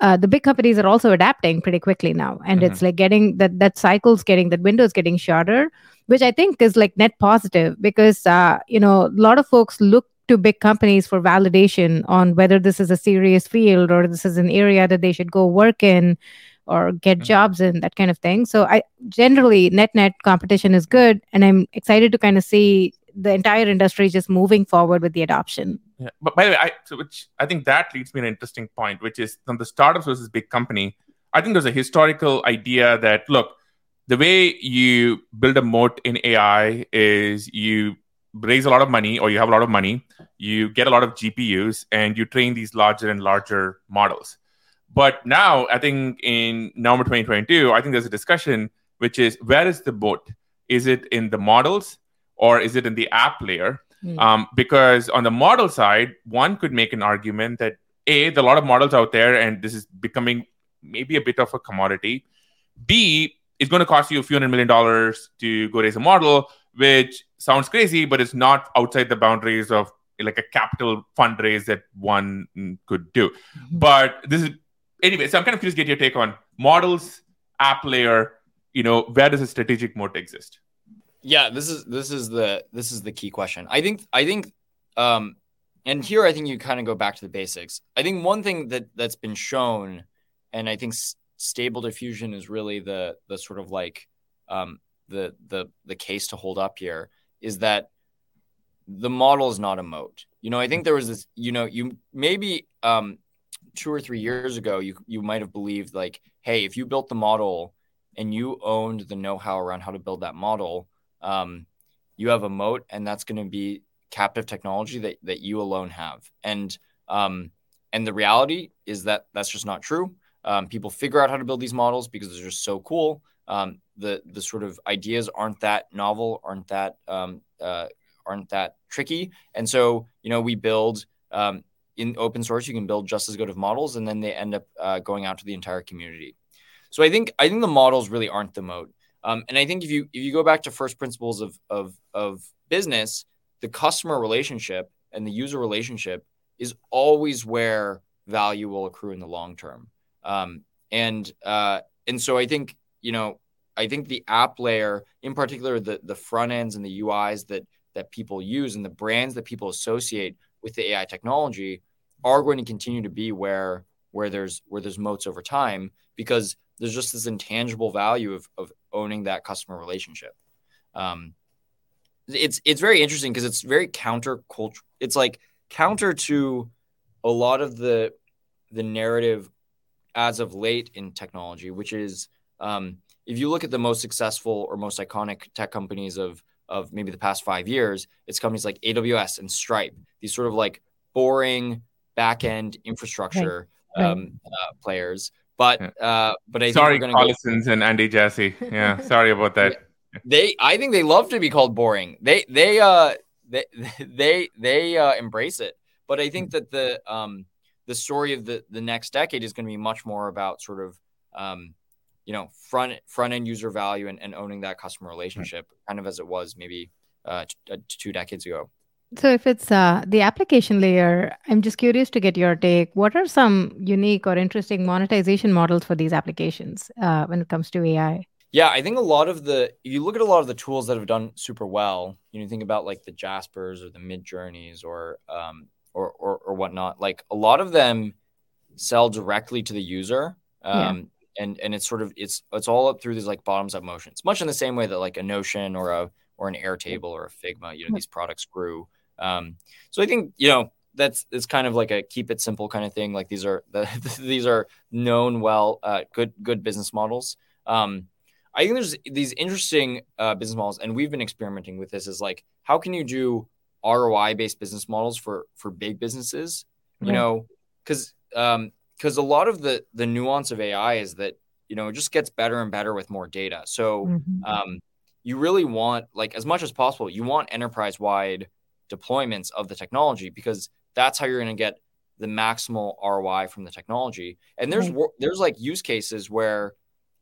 uh, the big companies are also adapting pretty quickly now and Mhm. it's like getting that that cycle's getting that window's getting shorter which i think is like net positive because uh, you know a lot of folks look to big companies for validation on whether this is a serious field or this is an area that they should go work in or get Mhm. jobs in that kind of thing so i generally net net competition is good and i'm excited to kind of see the entire industry just moving forward with the adoption But by the way, I which I think that leads me to an interesting point, which is from the startups versus big company. I think there's a historical idea that look, the way you build a moat in AI is you raise a lot of money or you have a lot of money, you get a lot of GPUs, and you train these larger and larger models. But now, I think in November 2022, I think there's a discussion which is where is the moat? Is it in the models or is it in the app layer? Hmm. Um, because on the model side, one could make an argument that A, there are a lot of models out there, and this is becoming maybe a bit of a commodity. B, it's going to cost you a few hundred million dollars to go raise a model, which sounds crazy, but it's not outside the boundaries of like a capital fundraise that one mm, could do. But this is anyway. So I'm kind of curious to get your take on models, app layer. You know, where does a strategic moat exist? Yeah, this is this is the this is the key question. I think I think um and here I think you kind of go back to the basics. I think one thing that that's been shown and I think s- stable diffusion is really the the sort of like um the the the case to hold up here is that the model is not a moat. You know, I think there was this, you know, you maybe um two or three years ago you you might have believed like, hey, if you built the model and you owned the know-how around how to build that model, um, you have a moat, and that's going to be captive technology that that you alone have. And um, and the reality is that that's just not true. Um, people figure out how to build these models because they're just so cool. Um, the the sort of ideas aren't that novel, aren't that um, uh, aren't that tricky, and so you know we build. Um, in open source, you can build just as good of models, and then they end up uh, going out to the entire community. So I think I think the models really aren't the moat. Um, and I think if you if you go back to first principles of of of business, the customer relationship and the user relationship is always where value will accrue in the long term. Um, and uh, and so I think you know I think the app layer, in particular, the the front ends and the UIs that that people use and the brands that people associate with the AI technology are going to continue to be where where there's where there's moats over time because there's just this intangible value of, of owning that customer relationship. Um, it's it's very interesting because it's very counter culture. It's like counter to a lot of the the narrative as of late in technology, which is um, if you look at the most successful or most iconic tech companies of of maybe the past five years, it's companies like AWS and Stripe. These sort of like boring back end infrastructure Right. um, uh, players. But uh, but I Sorry, think we're going to go Collisons and Andy Jassy. Yeah, sorry about that. they i think they love to be called boring. They they uh they they they uh embrace it. But i think that the um the story of the the next decade is going to be much more about sort of um you know front front end user value and, and owning that customer relationship kind of as it was maybe uh, t- uh two decades ago So, if it's uh, the application layer, I'm just curious to get your take. What are some unique or interesting monetization models for these applications uh, when it comes to AI? Yeah, I think a lot of the if you look at a lot of the tools that have done super well, you know, think about like the Jaspers or the Midjourneys or um or, or or whatnot. Like a lot of them sell directly to the user. Yeah. Um and and it's sort of it's it's all up through these like bottoms up motions, much in the same way that like a Notion or a or an Airtable or a Figma, you know, these products grew. Um so I think, you know, that's it's kind of like a keep it simple kind of thing. Like these are the, these are known well, uh, good good business models. Um, I think there's these interesting uh, business models, and we've been experimenting with this. Is like how can you do ROI based business models for for big businesses? You know, because um, because a lot of the the nuance of AI is that you know it just gets better and better with more data. So Mhm. um, you really want like as much as possible you want enterprise wide deployments of the technology because that's how you're going to get the maximal ROI from the technology. And there's Right. there's like use cases where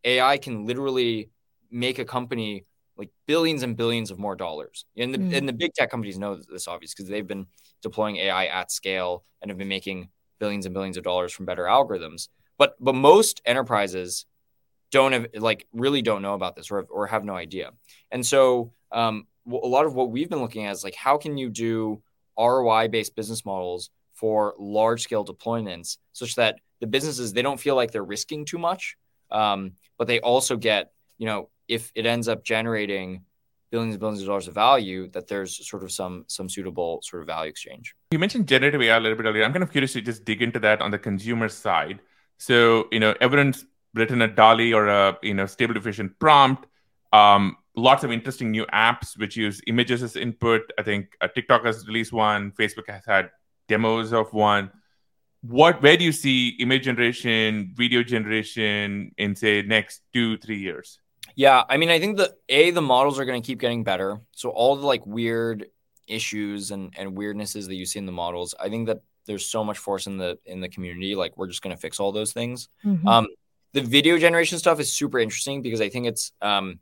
AI can literally make a company like billions and billions of more dollars. And the Mm. and the big tech companies know this obvious because they've been deploying AI at scale and have been making billions and billions of dollars from better algorithms. but but most enterprises don't have like really don't know about this or or have no idea. And so um, a lot of what we've been looking at is like how can you do ROI based business models for large scale deployments such that the businesses they don't feel like they're risking too much um, but they also get you know if it ends up generating billions and billions of dollars of value that there's sort of some some suitable sort of value exchange. You mentioned generative ai a little bit earlier. I'm kind of curious to just dig into that on the consumer side. So you know everyone's written a DALL-E or a you know stable diffusion prompt. Um, lots of interesting new apps which use images as input i think uh, tiktok has released one facebook has had demos of one what where do you see image generation video generation in say next two three years yeah, I mean, I think that a the models are going to keep getting better. So all the like weird issues and and weirdnesses that you see in the models, I think that there's so much force in the in the community. Like we're just going to fix all those things. Mm-hmm. Um, the video generation stuff is super interesting because I think it's um,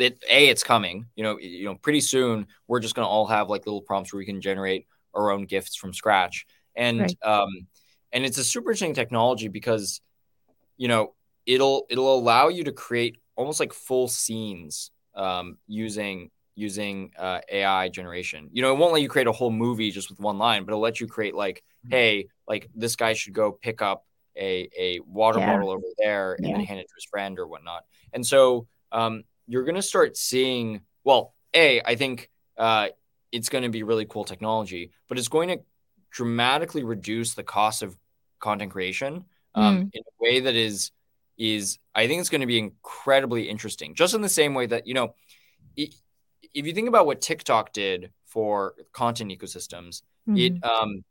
that a it's coming. You know, you know, pretty soon we're just going to all have like little prompts where we can generate our own GIFs from scratch, and right. um, and it's a super interesting technology because you know it'll it'll allow you to create almost like full scenes um, using using uh, AI generation. You know, it won't let you create a whole movie just with one line, but it'll let you create like, mm-hmm. hey, like this guy should go pick up a a water yeah. bottle over there and yeah. then hand it to his friend or whatnot. And so um, you're gonna start seeing. Well, a I think uh, it's going to be really cool technology, but it's going to dramatically reduce the cost of content creation um, mm. in a way that is is I think it's going to be incredibly interesting. Just in the same way that, you know, if you think about what TikTok did for content ecosystems, mm-hmm. it um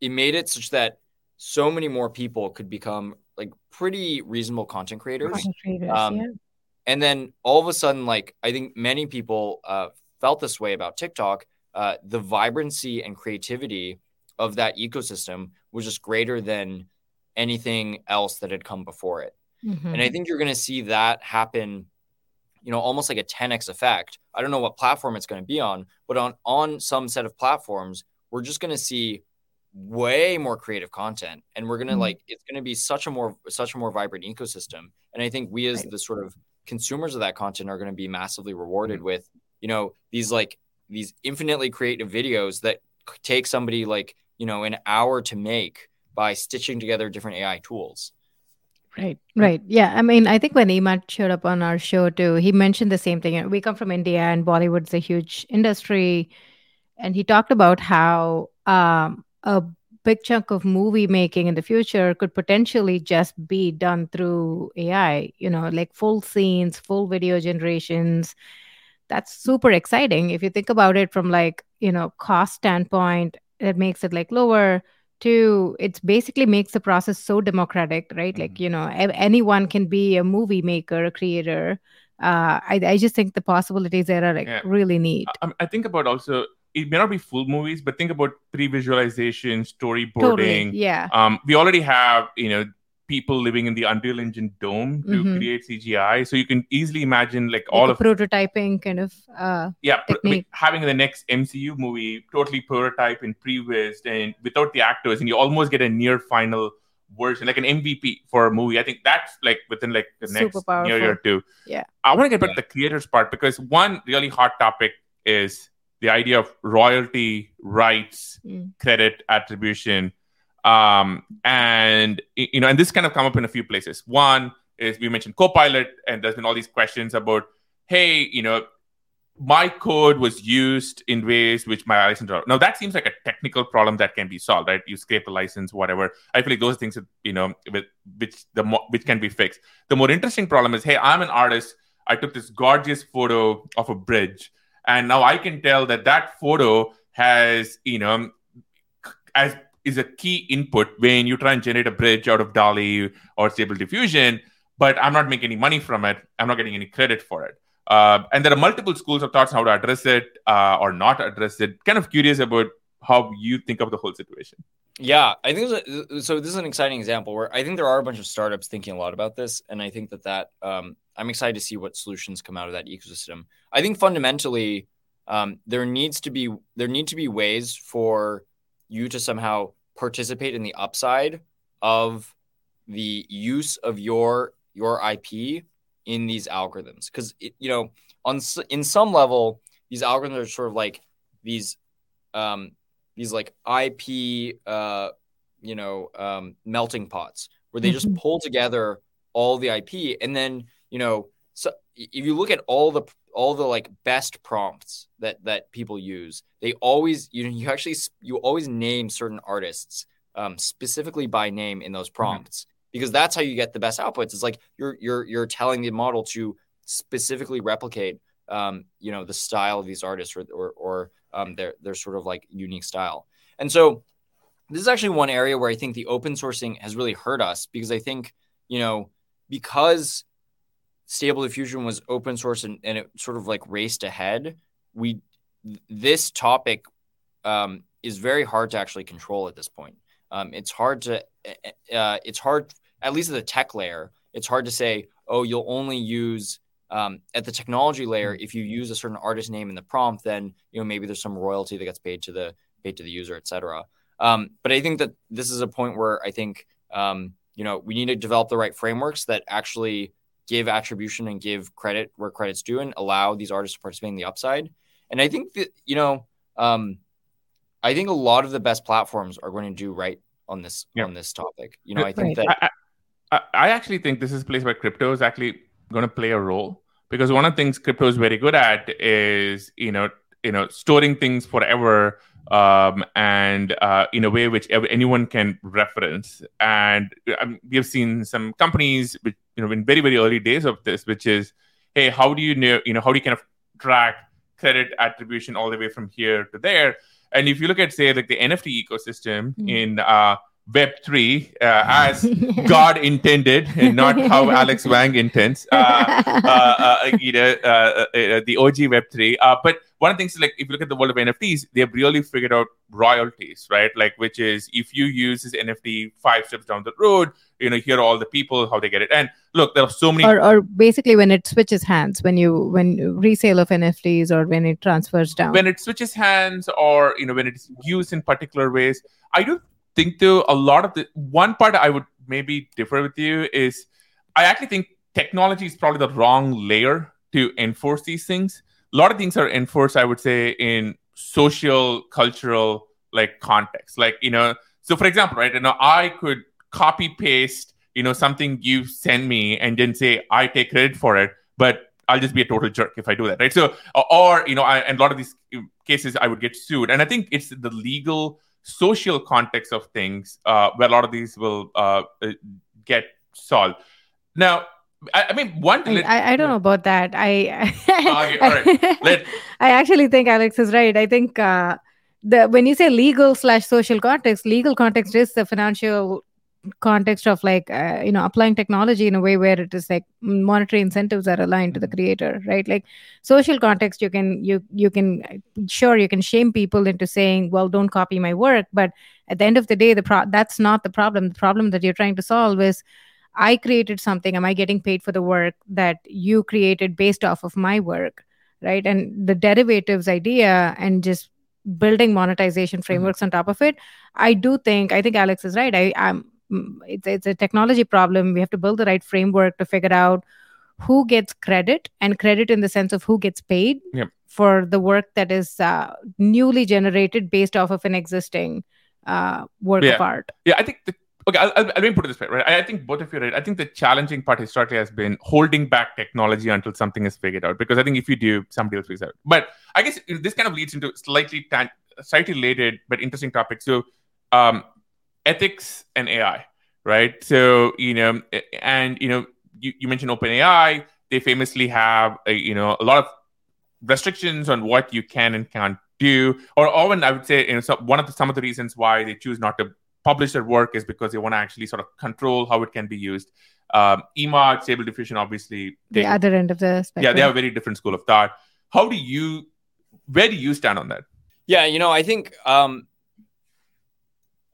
it made it such that so many more people could become like pretty reasonable content creators. Content creators um, yeah. And then all of a sudden, like I think many people uh, felt this way about TikTok. Uh, the vibrancy and creativity of that ecosystem was just greater than anything else that had come before it. Mm-hmm. And I think you're going to see that happen, you know, almost like a 10x effect. I don't know what platform it's going to be on, but on on some set of platforms, we're just going to see way more creative content and we're going to mm-hmm. like it's going to be such a more such a more vibrant ecosystem. And I think we as the sort of consumers of that content are going to be massively rewarded mm-hmm. with, you know, these like these infinitely creative videos that take somebody like, you know, an hour to make by stitching together different AI tools. Right, right. Yeah. I mean, I think when Emad showed up on our show too, he mentioned the same thing. We come from India and Bollywood's a huge industry. And he talked about how um, a big chunk of movie making in the future could potentially just be done through AI, you know, like full scenes, full video generations. That's super exciting. If you think about it from like, you know, cost standpoint, it makes it like lower to it's basically makes the process so democratic right mm-hmm. like you know anyone can be a movie maker a creator uh, I, I just think the possibilities there are like yeah. really neat I, I, think about also it may not be full movies but think about pre-visualization storyboarding totally. yeah um, we already have you know people living in the Unreal Engine dome to mm-hmm. create CGI. So you can easily imagine like, like all of prototyping kind of uh, yeah, pr- having the next MCU movie totally prototype and pre-vised and without the actors, and you almost get a near final version, like an MVP for a movie. I think that's like within like the next year or two. Yeah, I want to get back to the creators part because one really hot topic is the idea of royalty rights, mm. credit attribution um, and you know, and this kind of come up in a few places. One is we mentioned Copilot, and there's been all these questions about, hey, you know, my code was used in ways which my license are. Now that seems like a technical problem that can be solved, right? You scrape a license, whatever. I feel like those things, you know, with which the which can be fixed. The more interesting problem is, hey, I'm an artist. I took this gorgeous photo of a bridge, and now I can tell that that photo has, you know, as is a key input when you try and generate a bridge out of DALL-E or Stable Diffusion, but I'm not making any money from it. I'm not getting any credit for it. Uh, and there are multiple schools of thoughts on how to address it uh, or not address it. Kind of curious about how you think of the whole situation. Yeah, I think a, so. This is an exciting example where I think there are a bunch of startups thinking a lot about this, and I think that that um, I'm excited to see what solutions come out of that ecosystem. I think fundamentally um, there needs to be there need to be ways for you to somehow participate in the upside of the use of your your IP in these algorithms because you know on in some level these algorithms are sort of like these um these like IP uh you know um melting pots where they mm-hmm. just pull together all the IP and then you know so if you look at all the all the like best prompts that that people use they always you know you actually you always name certain artists um, specifically by name in those mm-hmm. prompts mm-hmm. because that's how you get the best outputs. It's like you're you're you're telling the model to specifically replicate um, you know the style of these artists or or, or um, their their sort of like unique style. And so this is actually one area where I think the open sourcing has really hurt us because I think you know because Stable Diffusion was open source and, and it sort of like raced ahead. We this topic um, is very hard to actually control at this point. Um, it's hard to eh, eh, uh, it's hard at least at the tech layer. It's hard to say, oh, you'll only use um, at the technology layer if you use a certain artist name in the prompt, then you know maybe there's some royalty that gets paid to the paid to the user, etc. Um, but I think that this is a point where I think um, you know we need to develop the right frameworks that actually give attribution and give credit where credit's due and allow these artists to participate in the upside. And I think that you know um, I think a lot of the best platforms are going to do right on this yeah. on this topic. You know, I think right. that I, I, actually think this is a place where crypto is actually going to play a role because one of the things crypto is very good at is you know you know storing things forever um, and uh, in a way which anyone can reference. And um, we have seen some companies, which, you know, in very very early days of this, which is, hey, how do you know, you know, how do you kind of track credit attribution all the way from here to there? And if you look at, say, like the NFT ecosystem mm. in uh, Web3 uh, as God intended and not how Alex Wang intends, uh, uh, uh you know, uh, the OG Web3. but one of the things, like if you look at the world of NFTs, they have really figured out royalties, right? Like, which is if you use this NFT five steps down the road, you know, hear all the people how they get it. And look, there are so many. Or, or basically, when it switches hands, when you when resale of NFTs, or when it transfers down. When it switches hands, or you know, when it's used in particular ways, I do think though a lot of the one part I would maybe differ with you is I actually think technology is probably the wrong layer to enforce these things. A lot of things are enforced i would say in social cultural like context. Like you know so for example right you know i could copy paste you know something you send me and then say i take credit for it but i'll just be a total jerk if i do that right? So or you know I, and a lot of these cases i would get sued. And i think it's the legal social context of things uh, where a lot of these will uh, get solved now I, I mean, one. I, I, I, don't know about that. I I, I actually think Alex is right. I think uh, the when you say legal slash social context, legal context is the financial context of like uh, you know applying technology in a way where it is like monetary incentives are aligned to the mm-hmm. creator right like social context you can you you can sure you can shame people into saying well don't copy my work but at the end of the day the pro- that's not the problem the problem that you're trying to solve is I created something. Am I getting paid for the work that you created based off of my work? Right. And the derivatives idea and just building monetization mm-hmm. frameworks mm-hmm. on top of it. I do think, I think Alex is right. I, I'm, mm, it's, it's a technology problem. We have to build the right framework to figure out who gets credit and credit in the sense of who gets paid yep. for the work that is uh, newly generated based off of an existing uh, work yeah. of art. Yeah, I think the okay, I'll, I'll, let me put it this way, right? I, I think both of you are right. I think the challenging part historically has been holding back technology until something is figured out. Because I think if you do, somebody else figures out. But I guess this kind of leads into slightly tan- slightly related but interesting topic. So, um, ethics and AI, right? So you know, and you know, you, you mentioned OpenAI. They famously have a, you know a lot of restrictions on what you can and can't do, or often I would say you know so one of the, some of the reasons why they choose not to publish their work is because they want to actually sort of control how it can be used. Um, Emad, Stable Diffusion, obviously. They, the other end of the spectrum. Yeah, they have a very different school of thought. How do you, where do you stand on that? Yeah, you know, I think, um,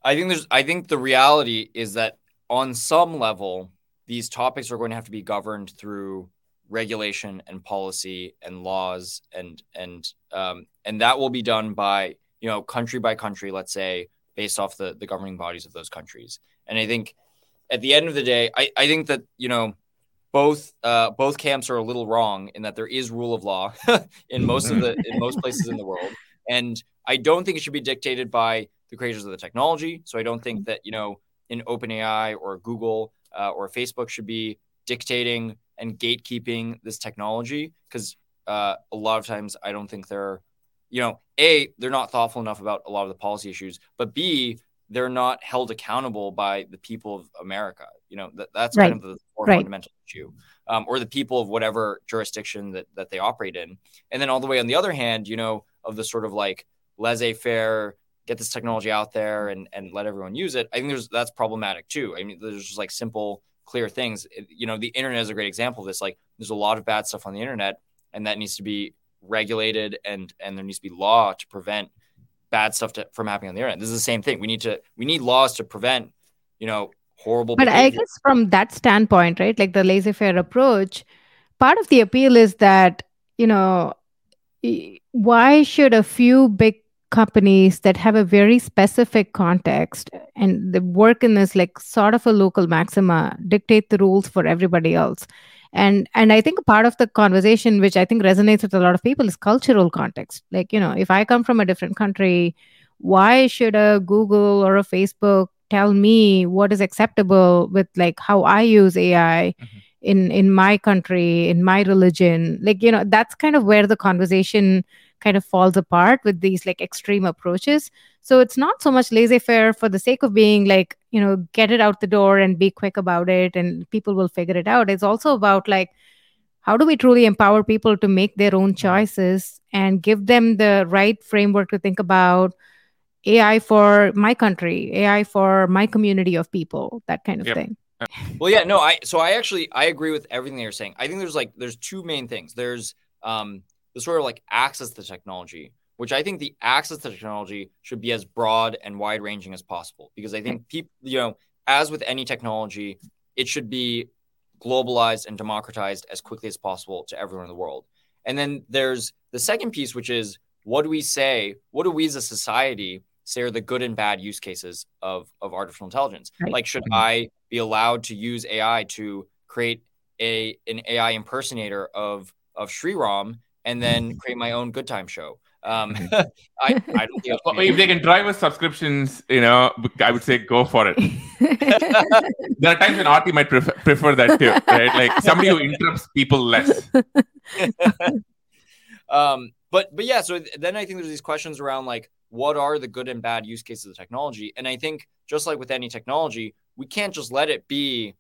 I think there's, I think the reality is that on some level, these topics are going to have to be governed through regulation and policy and laws and and um, and that will be done by you know country by country let's say based off the, the governing bodies of those countries. And I think at the end of the day, I, I think that you know both uh, both camps are a little wrong in that there is rule of law in most of the in most places in the world, and I don't think it should be dictated by the creators of the technology. So I don't think that you know in OpenAI or Google uh, or Facebook should be dictating and gatekeeping this technology because uh, a lot of times I don't think they're you know a they're not thoughtful enough about a lot of the policy issues, but b they're not held accountable by the people of America. You know, that, that's right. kind of the more right. fundamental issue, um, or the people of whatever jurisdiction that, that they operate in. And then all the way on the other hand, you know, of the sort of like laissez faire, get this technology out there and, and let everyone use it. I think there's that's problematic too. I mean, there's just like simple, clear things. You know, the internet is a great example of this. Like, there's a lot of bad stuff on the internet, and that needs to be regulated, and and there needs to be law to prevent bad stuff to, from happening on the internet. This is the same thing. We need to we need laws to prevent, you know, horrible. But behavior. I guess from that standpoint, right, like the laissez-faire approach, part of the appeal is that you know why should a few big companies that have a very specific context and they work in this like sort of a local maxima dictate the rules for everybody else. And and i think part of the conversation which i think resonates with a lot of people is cultural context. Like you know if i come from a different country why should a google or a facebook tell me what is acceptable with like how i use ai mm-hmm. in in my country in my religion? Like you know that's kind of where the conversation kind of falls apart with these like extreme approaches. So it's not so much laissez faire for the sake of being like you know get it out the door and be quick about it and people will figure it out. It's also about like how do we truly empower people to make their own choices and give them the right framework to think about ai for my country ai for my community of people that kind of yep. thing. Well yeah no i so i actually i agree with everything you're saying. I think there's like there's two main things. There's um the sort of like access to technology which I think the access to technology should be as broad and wide ranging as possible. Because I think people, you know, as with any technology, it should be globalized and democratized as quickly as possible to everyone in the world. And then there's the second piece, which is what do we say? What do we as a society say are the good and bad use cases of, of artificial intelligence? Right. Like, should mm-hmm. I be allowed to use AI to create a an AI impersonator of of Sriram and then create my own good time show? Um, mm-hmm. I, I don't think well, if they can drive us subscriptions, you know, I would say go for it. there are times when Aarthi might prefer, prefer that too, right? Like somebody who interrupts people less. um, but but yeah, so then I think there's these questions around like what are the good and bad use cases of the technology, and I think just like with any technology, we can't just let it be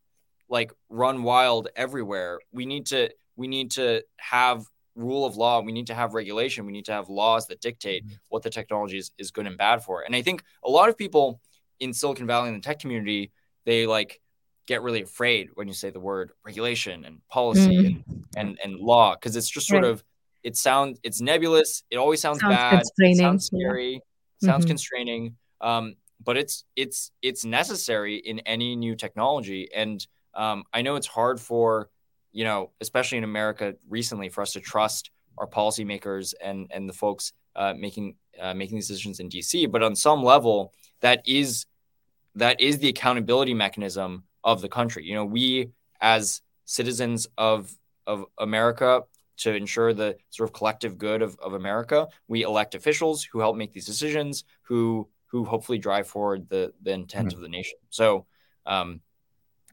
like run wild everywhere. We need to we need to have rule of law. We need to have regulation. We need to have laws that dictate mm-hmm. what the technology is, is good and bad for. And I think a lot of people in Silicon Valley in the tech community, they like get really afraid when you say the word regulation and policy mm-hmm. and, and, and law because it's just sort right. of it sounds it's nebulous. It always sounds, sounds bad. It sounds scary. Yeah. Sounds mm-hmm. constraining. Um, but it's it's it's necessary in any new technology. And um, I know it's hard for you know, especially in America recently, for us to trust our policymakers and and the folks uh, making uh, making these decisions in DC. But on some level, that is that is the accountability mechanism of the country. You know, we as citizens of of America to ensure the sort of collective good of, of America, we elect officials who help make these decisions, who who hopefully drive forward the the intent mm-hmm. of the nation. So um,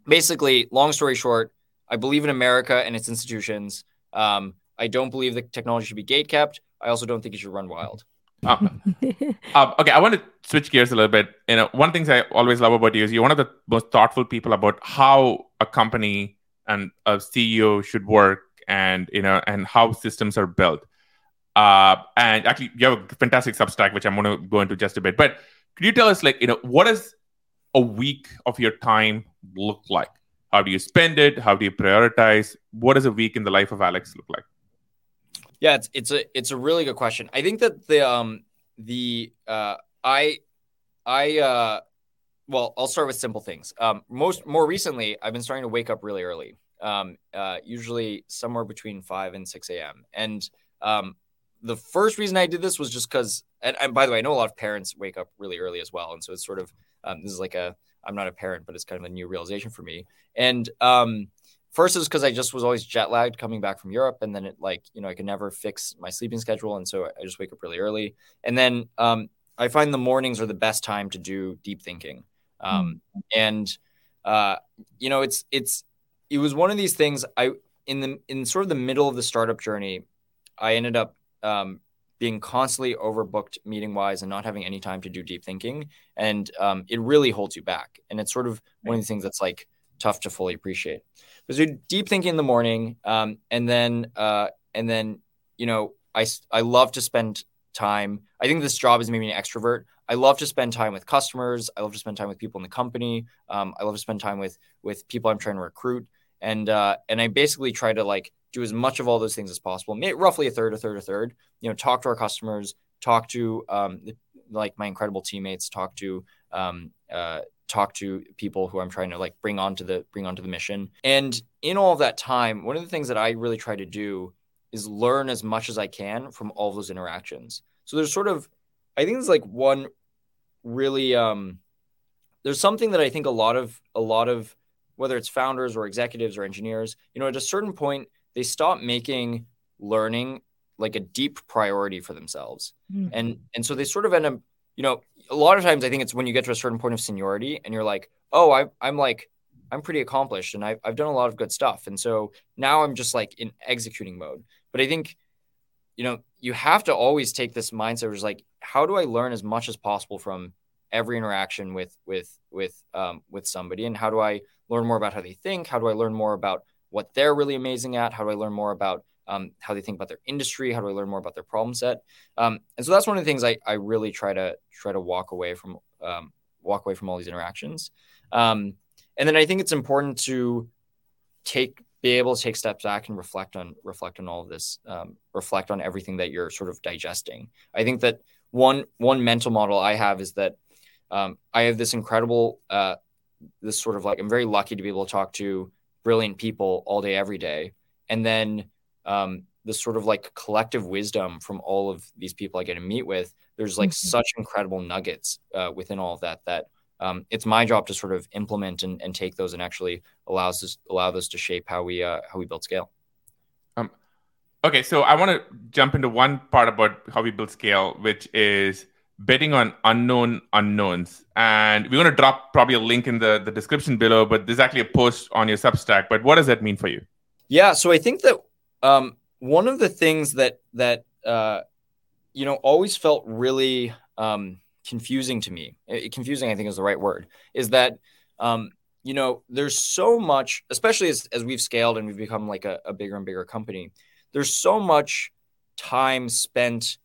basically, long story short, I believe in America and its institutions. Um, I don't believe the technology should be gate kept. I also don't think it should run wild. Um, um, okay, I want to switch gears a little bit. You know, one of the things I always love about you is you're one of the most thoughtful people about how a company and a CEO should work, and you know, and how systems are built. Uh, and actually, you have a fantastic Substack, which I'm going to go into just a bit. But could you tell us, like, you know, what does a week of your time look like? How do you spend it? How do you prioritize? What does a week in the life of Alex look like? Yeah, it's it's a it's a really good question. I think that the um the uh I I uh well, I'll start with simple things. Um most more recently I've been starting to wake up really early. Um uh usually somewhere between 5 and 6 a.m. And um the first reason I did this was just because and, and by the way, I know a lot of parents wake up really early as well. And so it's sort of um, this is like a I'm not a parent, but it's kind of a new realization for me. And um, first is because I just was always jet lagged coming back from Europe, and then it like you know I could never fix my sleeping schedule, and so I just wake up really early. And then um, I find the mornings are the best time to do deep thinking. Um, mm. And uh, you know, it's it's it was one of these things. I in the in sort of the middle of the startup journey, I ended up um, being constantly overbooked meeting wise and not having any time to do deep thinking, and um, it really holds you back. And it's sort of one of the things that's like tough to fully appreciate. Because you deep thinking in the morning, um, and then uh, and then you know I I love to spend time. I think this job has made me an extrovert. I love to spend time with customers. I love to spend time with people in the company. Um, I love to spend time with with people I'm trying to recruit. And uh, and I basically try to like do as much of all those things as possible. Roughly a third, a third, a third. You know, talk to our customers, talk to um, like my incredible teammates, talk to um, uh, talk to people who I'm trying to like bring onto the bring onto the mission. And in all of that time, one of the things that I really try to do is learn as much as I can from all those interactions. So there's sort of, I think there's like one really, um, there's something that I think a lot of, a lot of, whether it's founders or executives or engineers, you know, at a certain point, they stop making learning like a deep priority for themselves. Mm-hmm. And, and so they sort of end up, you know, a lot of times I think it's when you get to a certain point of seniority and you're like, oh, I, I'm like, I'm pretty accomplished and I've, I've done a lot of good stuff. And so now I'm just like in executing mode. But I think, you know, you have to always take this mindset which is like, how do I learn as much as possible from every interaction with with with um, with somebody, and how do I learn more about how they think? How do I learn more about what they're really amazing at? How do I learn more about um, how they think about their industry? How do I learn more about their problem set? Um, and so that's one of the things I, I really try to try to walk away from um, walk away from all these interactions. Um, and then I think it's important to take be able to take steps back and reflect on reflect on all of this um, reflect on everything that you're sort of digesting i think that one one mental model i have is that um, i have this incredible uh, this sort of like i'm very lucky to be able to talk to brilliant people all day every day and then um, this sort of like collective wisdom from all of these people i get to meet with there's like mm-hmm. such incredible nuggets uh, within all of that that um, it's my job to sort of implement and, and take those and actually allows us allow those to shape how we uh, how we build scale. Um, okay, so I want to jump into one part about how we build scale, which is betting on unknown unknowns. And we're going to drop probably a link in the, the description below, but there's actually a post on your Substack. But what does that mean for you? Yeah, so I think that um, one of the things that that uh, you know always felt really um, confusing to me. confusing, I think, is the right word. Is that um, you know there's so much, especially as as we've scaled and we've become like a, a bigger and bigger company. There's so much time spent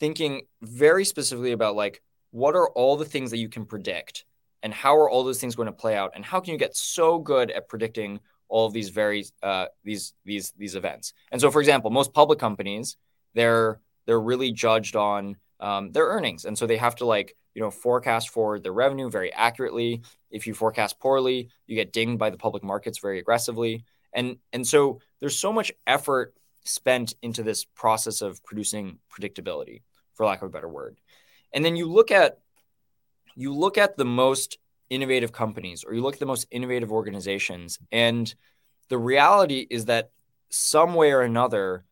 thinking very specifically about like what are all the things that you can predict and how are all those things going to play out and how can you get so good at predicting all of these very uh, these these these events and so for example most public companies they're they're really judged on um, their earnings. And so they have to like, you know, forecast for their revenue very accurately. If you forecast poorly, you get dinged by the public markets very aggressively. And and so there's so much effort spent into this process of producing predictability, for lack of a better word. And then you look at you look at the most innovative companies or you look at the most innovative organizations and the reality is that some way or another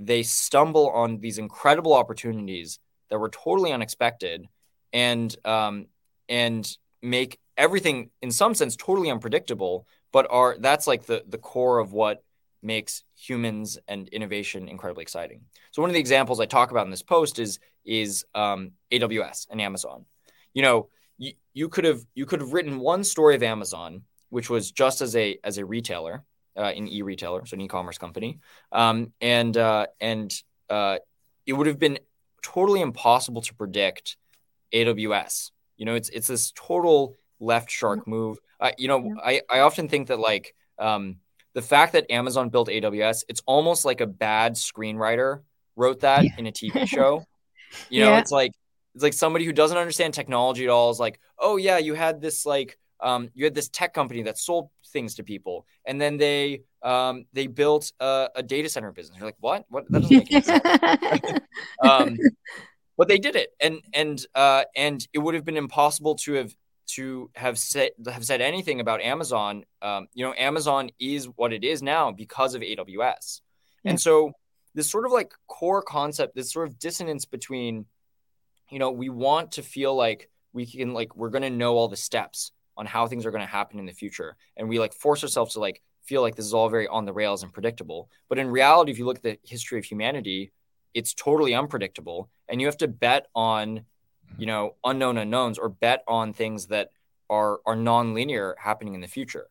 they stumble on these incredible opportunities that were totally unexpected and um, and make everything in some sense totally unpredictable but are that's like the the core of what makes humans and innovation incredibly exciting so one of the examples i talk about in this post is is um, aws and amazon you know you, you could have you could have written one story of amazon which was just as a as a retailer uh, an e-retailer so an e-commerce company um, and uh, and uh, it would have been totally impossible to predict AWS. You know, it's it's this total left shark move. Uh, you know, I, I often think that like um, the fact that Amazon built AWS, it's almost like a bad screenwriter wrote that yeah. in a TV show. You know, yeah. it's like it's like somebody who doesn't understand technology at all is like, oh yeah, you had this like um, you had this tech company that sold things to people, and then they um, they built a, a, data center business. You're like, what? What? That doesn't make sense. um, but they did it, and and uh, and it would have been impossible to have to have said have said anything about Amazon, um, you know, Amazon is what it is now because of AWS. And so this sort of like core concept, this sort of dissonance between, you know, we want to feel like we can like we're going to know all the steps on how things are going to happen in the future, and we like force ourselves to like feel like this is all very on the rails and predictable. But in reality, if you look at the history of humanity, it's totally unpredictable, and you have to bet on you know unknown unknowns or bet on things that are are non-linear happening in the future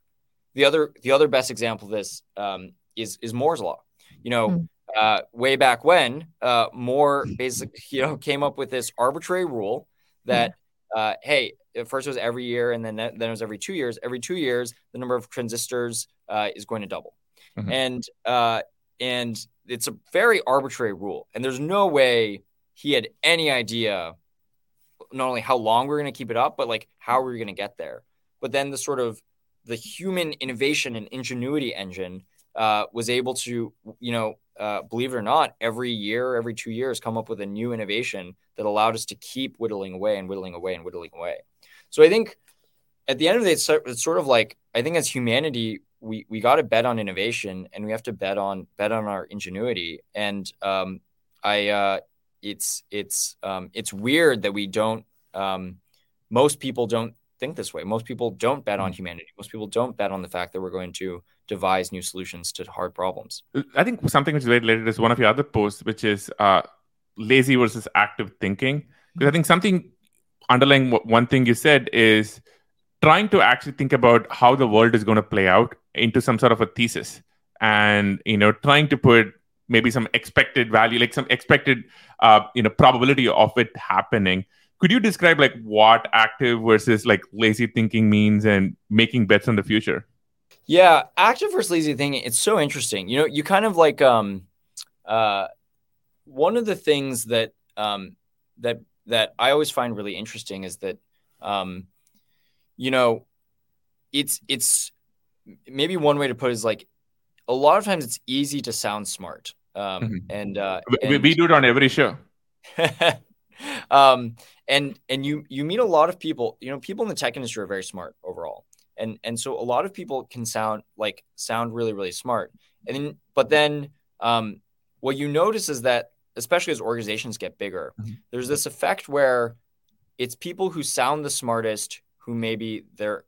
the other the other best example of this um, is is moore's law you know mm. uh, way back when uh, moore basically you know came up with this arbitrary rule that mm. uh, hey at first it was every year and then then it was every two years every two years the number of transistors uh, is going to double mm-hmm. and uh, and it's a very arbitrary rule and there's no way he had any idea not only how long we're going to keep it up, but like how we're going to get there. But then the sort of the human innovation and ingenuity engine uh, was able to, you know, uh, believe it or not, every year, every two years, come up with a new innovation that allowed us to keep whittling away and whittling away and whittling away. So I think at the end of the day, it's, sort of like I think as humanity, we we got to bet on innovation and we have to bet on bet on our ingenuity. And um, I uh, it's it's um, it's weird that we don't. Um, most people don't think this way. Most people don't bet on hmm. humanity. Most people don't bet on the fact that we're going to devise new solutions to hard problems. I think something which is very related is one of your other posts, which is uh, lazy versus active thinking. Because I think something underlying one thing you said is trying to actually think about how the world is going to play out into some sort of a thesis and you know trying to put maybe some expected value, like some expected, uh, you know, probability of it happening. Could you describe like what active versus like lazy thinking means and making bets on the future? Yeah, active versus lazy thinking. It's so interesting. You know, you kind of like um, uh, one of the things that um, that that I always find really interesting is that um, you know, it's it's maybe one way to put it is like a lot of times it's easy to sound smart um, mm-hmm. and, uh, and we do it on every show. um, and and you you meet a lot of people. You know, people in the tech industry are very smart overall, and and so a lot of people can sound like sound really really smart. And then, but then, um, what you notice is that especially as organizations get bigger, mm-hmm. there's this effect where it's people who sound the smartest who maybe they're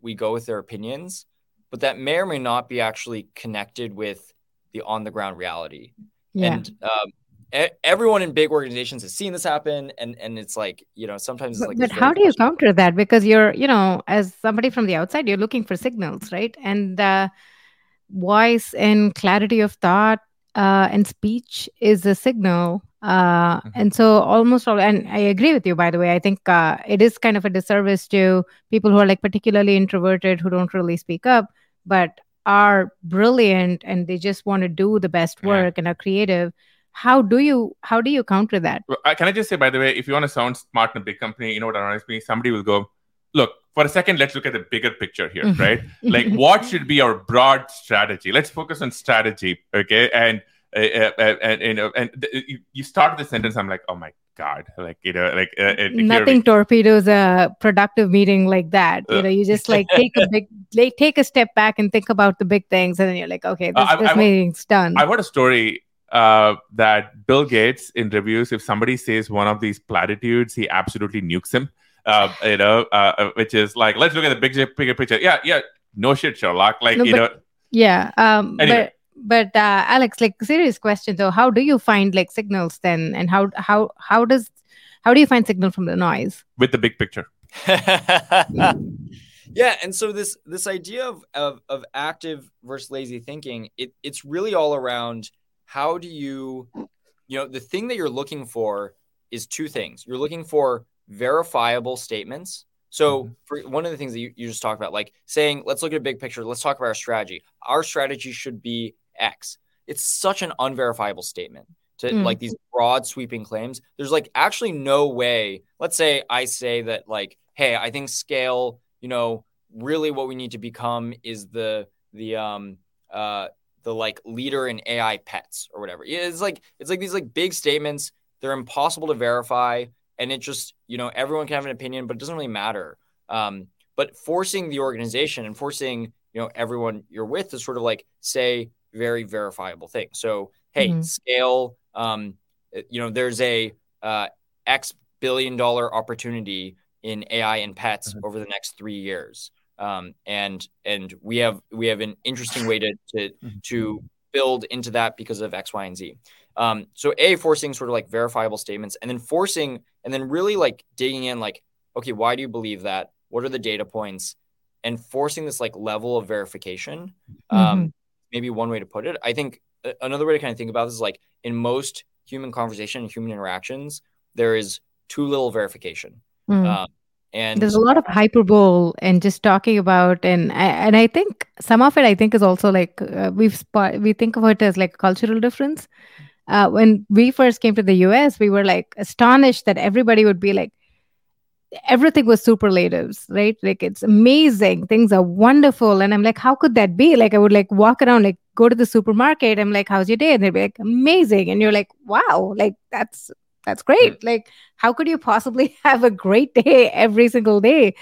we go with their opinions, but that may or may not be actually connected with the on the ground reality. Yeah. And um, everyone in big organizations has seen this happen, and and it's like you know sometimes it's like. But, how do you counter that? Because you're you know as somebody from the outside, you're looking for signals, right? And uh, voice and clarity of thought uh, and speech is a signal. Uh, mm-hmm. And so almost all, and I agree with you, by the way. I think uh, it is kind of a disservice to people who are like particularly introverted who don't really speak up. But are brilliant and they just want to do the best work yeah. and are creative how do you how do you counter that? Can i just say by the way if you want to sound smart in a big company you know what annoys me? Somebody will go look for a second let's look at the bigger picture here right? Like what should be our broad strategy? Let's focus on strategy okay? And uh, uh, uh and, you know and you start the sentence i'm like oh my god like you know like uh, nothing torpedoes a productive meeting like that you uh, know you just like take a big like, take a step back and think about the big things and then you're like okay this, uh, this I, meeting's done. I heard a story uh, that bill gates in reviews if somebody says one of these platitudes he absolutely nukes him. Uh, you know uh, which is like let's look at the big bigger picture. Yeah yeah no shit sherlock like no, you but, know. yeah um anyway. but but uh, alex like serious question though. How do you find like signals then? And how how how does how do you find signal from the noise? With the big picture. Yeah and so this this idea of, of of active versus lazy thinking it it's really all around how do you you know the thing that you're looking for is two things. You're looking for verifiable statements. So mm-hmm. for one of the things that you, you just talked about, like saying, let's look at a big picture, let's talk about our strategy. Our strategy should be X. It's such an unverifiable statement to mm. like these broad sweeping claims. There's like actually no way. Let's say I say that like, hey, I think scale, you know, really what we need to become is the the um uh the like leader in AI pets or whatever. It's like it's like these like big statements. They're impossible to verify, and it just you know everyone can have an opinion, but it doesn't really matter. Um, but forcing the organization and forcing you know everyone you're with to sort of like say very verifiable thing. So hey, mm-hmm. scale. Um, you know, there's a uh, X billion dollar opportunity in AI and pets mm-hmm. over the next three years. Um, and and we have we have an interesting way to to mm-hmm. to build into that because of X, Y, and Z. Um, so a forcing sort of like verifiable statements, and then forcing and then really like digging in, like, okay, why do you believe that? What are the data points? And forcing this like level of verification. Um, mm-hmm. Maybe one way to put it. I think another way to kind of think about this is like in most human conversation and human interactions, there is too little verification. Mm. Um, and there's a lot of hyperbole and just talking about and and I think some of it I think is also like uh, we've spot, we think of it as like cultural difference. Uh, when we first came to the US, we were like astonished that everybody would be like everything was superlatives, right? Like it's amazing, things are wonderful, and I'm like, how could that be? Like I would like walk around, like go to the supermarket, I'm like, how's your day? And they'd be like, amazing, and you're like, wow, like that's that's great. Like, how could you possibly have a great day every single day?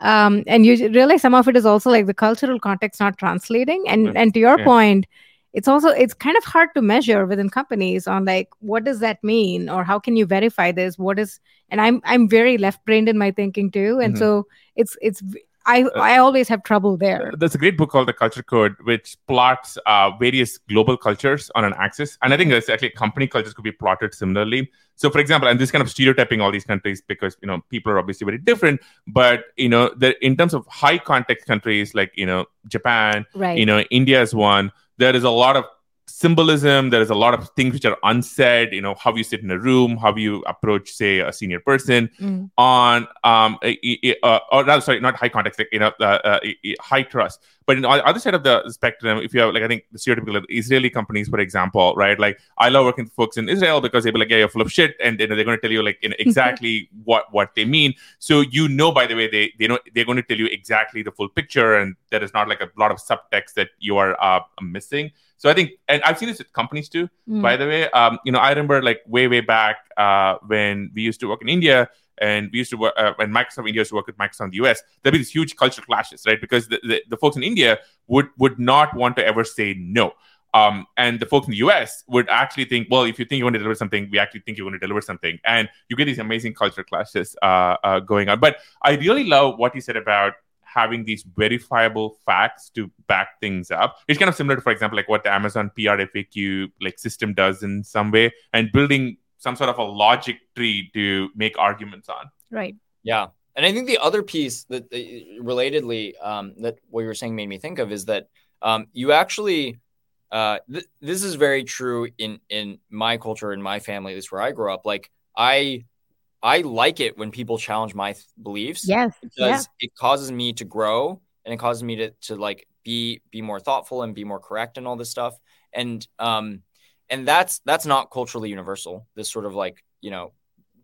Um, and you realize some of it is also like the cultural context not translating. And and to your yeah. point, it's also it's kind of hard to measure within companies on like what does that mean or how can you verify this? What is and I'm I'm very left brained in my thinking too, and mm-hmm. so it's it's I, uh, I always have trouble there. There's a great book called The Culture Code, which plots uh, various global cultures on an axis. And I think there's actually company cultures could be plotted similarly. So, for example, and this kind of stereotyping all these countries because, you know, people are obviously very different. But, you know, the, in terms of high context countries like, you know, Japan, right. you know, India is one, there is a lot of symbolism there is a lot of things which are unsaid you know how you sit in a room how you approach say a senior person mm. on um uh, or rather sorry not high context like you know uh, uh, high trust. But on the other side of the spectrum if you have like i think the stereotypical israeli companies for example right like i love working with folks in israel because they'll be like yeah you're full of shit and you know, they're going to tell you like you know, exactly what what they mean. So you know by the way they they know they're going to tell you exactly the full picture and there is not like a lot of subtext that you are uh, missing so I think, and I've seen this with companies too. Mm. By the way, um, you know, I remember like way way back uh, when we used to work in India, and we used to work uh, when Microsoft India used to work with Microsoft in the US. There'd be these huge cultural clashes, right? Because the, the, the folks in India would would not want to ever say no. Um, and the folks in the US would actually think, well, if you think you want to deliver something, we actually think you want to deliver something. And you get these amazing cultural clashes uh, uh, going on. But I really love what you said about having these verifiable facts to back things up. It's kind of similar to, for example, like what the Amazon PR FAQ like system does in some way, and building some sort of a logic tree to make arguments on. Right. Yeah. And I think the other piece that uh, relatedly um, that what you were saying made me think of is that um, you actually uh, th- this is very true in in my culture in my family. This is where I grew up. Like I I like it when people challenge my th- beliefs. Yes. Because yeah. it causes me to grow and it causes me to to like be be more thoughtful and be more correct and all this stuff. And um and that's that's not culturally universal. This sort of like, you know,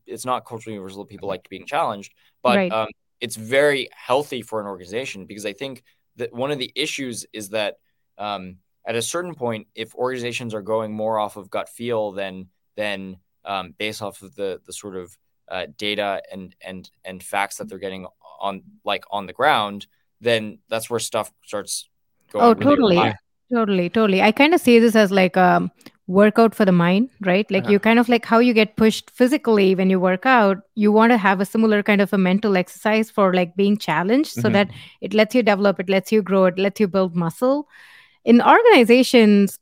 it's not culturally universal. People like being challenged, but right. um it's very healthy for an organization because I think that one of the issues is that um at a certain point, if organizations are going more off of gut feel than than um, based off of the the sort of uh, data and and and facts that they're getting on like on the ground, then that's where stuff starts going. Oh, really totally, totally, totally. I kind of see this as like a workout for the mind, right? Like uh-huh. you kind of like how you get pushed physically when you work out. You want to have a similar kind of a mental exercise for like being challenged, so mm-hmm. that it lets you develop, it lets you grow, it lets you build muscle. In organizations,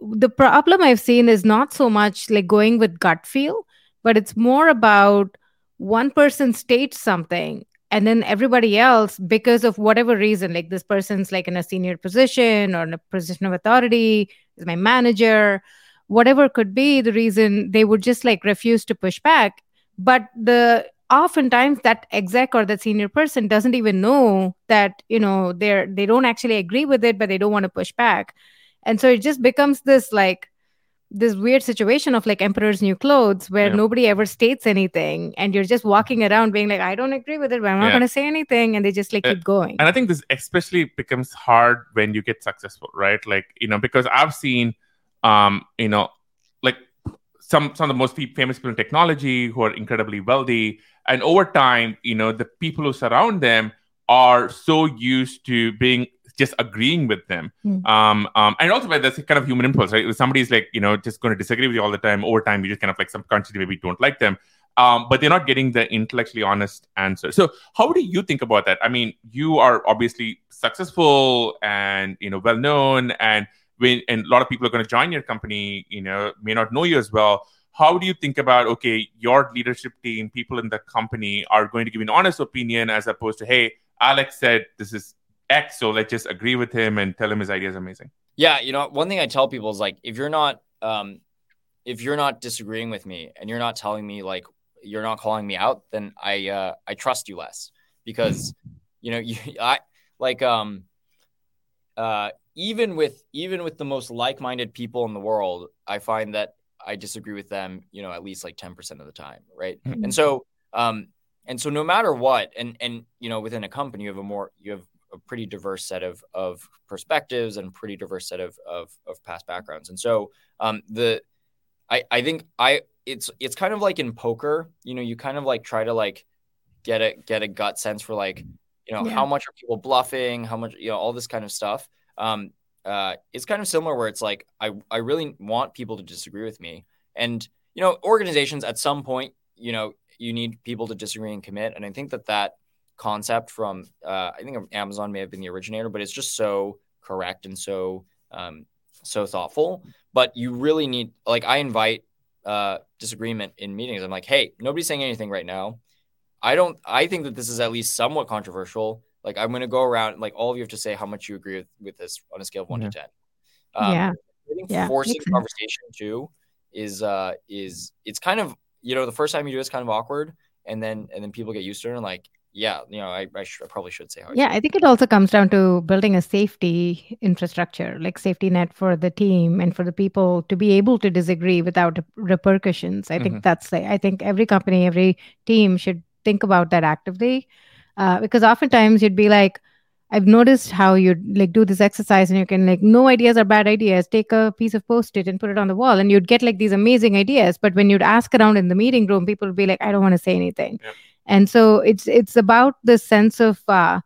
the problem I've seen is not so much like going with gut feel but it's more about one person states something and then everybody else because of whatever reason like this person's like in a senior position or in a position of authority is my manager whatever could be the reason they would just like refuse to push back. But the oftentimes that exec or that senior person doesn't even know that you know they're they don't actually agree with it but they don't want to push back. And so it just becomes this like this weird situation of like emperor's new clothes where yeah. nobody ever states anything and you're just walking around being like i don't agree with it but i'm not yeah. going to say anything and they just like uh, keep going and i think this especially becomes hard when you get successful right like you know because i've seen um you know like some some of the most famous people in technology who are incredibly wealthy and over time you know the people who surround them are so used to being just agreeing with them. Mm. Um, um, and also, that's kind of human impulse, right? If somebody's like, you know, just going to disagree with you all the time, over time, you just kind of like subconsciously maybe don't like them. Um, but they're not getting the intellectually honest answer. So, how do you think about that? I mean, you are obviously successful and you know well known, and when and a lot of people are going to join your company, you know, may not know you as well. How do you think about okay, your leadership team, people in the company are going to give you an honest opinion as opposed to hey, Alex said this is X, so let's just agree with him and tell him his idea is amazing. Yeah, you know, one thing I tell people is like, if you're not, um, if you're not disagreeing with me and you're not telling me like you're not calling me out, then I uh, I trust you less because you know you I like um uh even with even with the most like-minded people in the world, I find that I disagree with them, you know, at least like 10% of the time, right? Mhm. And so um and so no matter what and and you know within a company you have a more you have a pretty diverse set of of perspectives and pretty diverse set of of, of past backgrounds. And so um the I I think I it's it's kind of like in poker, you know, you kind of like try to like get a get a gut sense for like, you know, Yeah. how much are people bluffing, how much, you know, all this kind of stuff. Um uh it's kind of similar where it's like I I really want people to disagree with me. And you know, organizations at some point, you know, you need people to disagree and commit. And I think that that concept from uh, I think Amazon may have been the originator, but it's just so correct and so um, so thoughtful. But you really need like I invite uh, disagreement in meetings. I'm like, hey, nobody's saying anything right now. I don't. I think that this is at least somewhat controversial. Like I'm going to go around. Like all of you have to say how much you agree with, with this on a scale of one Yeah. to ten. Um, Yeah. I think Yeah, forcing conversation too is uh is it's kind of you know the first time you do it's kind of awkward and then and then people get used to it and like yeah you know I I, sh- I probably should say how I Yeah. I think it also comes down to building a safety infrastructure, like safety net for the team and for the people to be able to disagree without repercussions. I think Mhm. that's I think every company, every team should think about that actively, uh, because oftentimes you'd be like, I've noticed how you like do this exercise and you can like no ideas are bad ideas. Take a piece of post-it and put it on the wall, and you'd get like these amazing ideas. But when you'd ask around in the meeting room, people would be like, I don't want to say anything. Yep. And so it's it's about the sense of uh,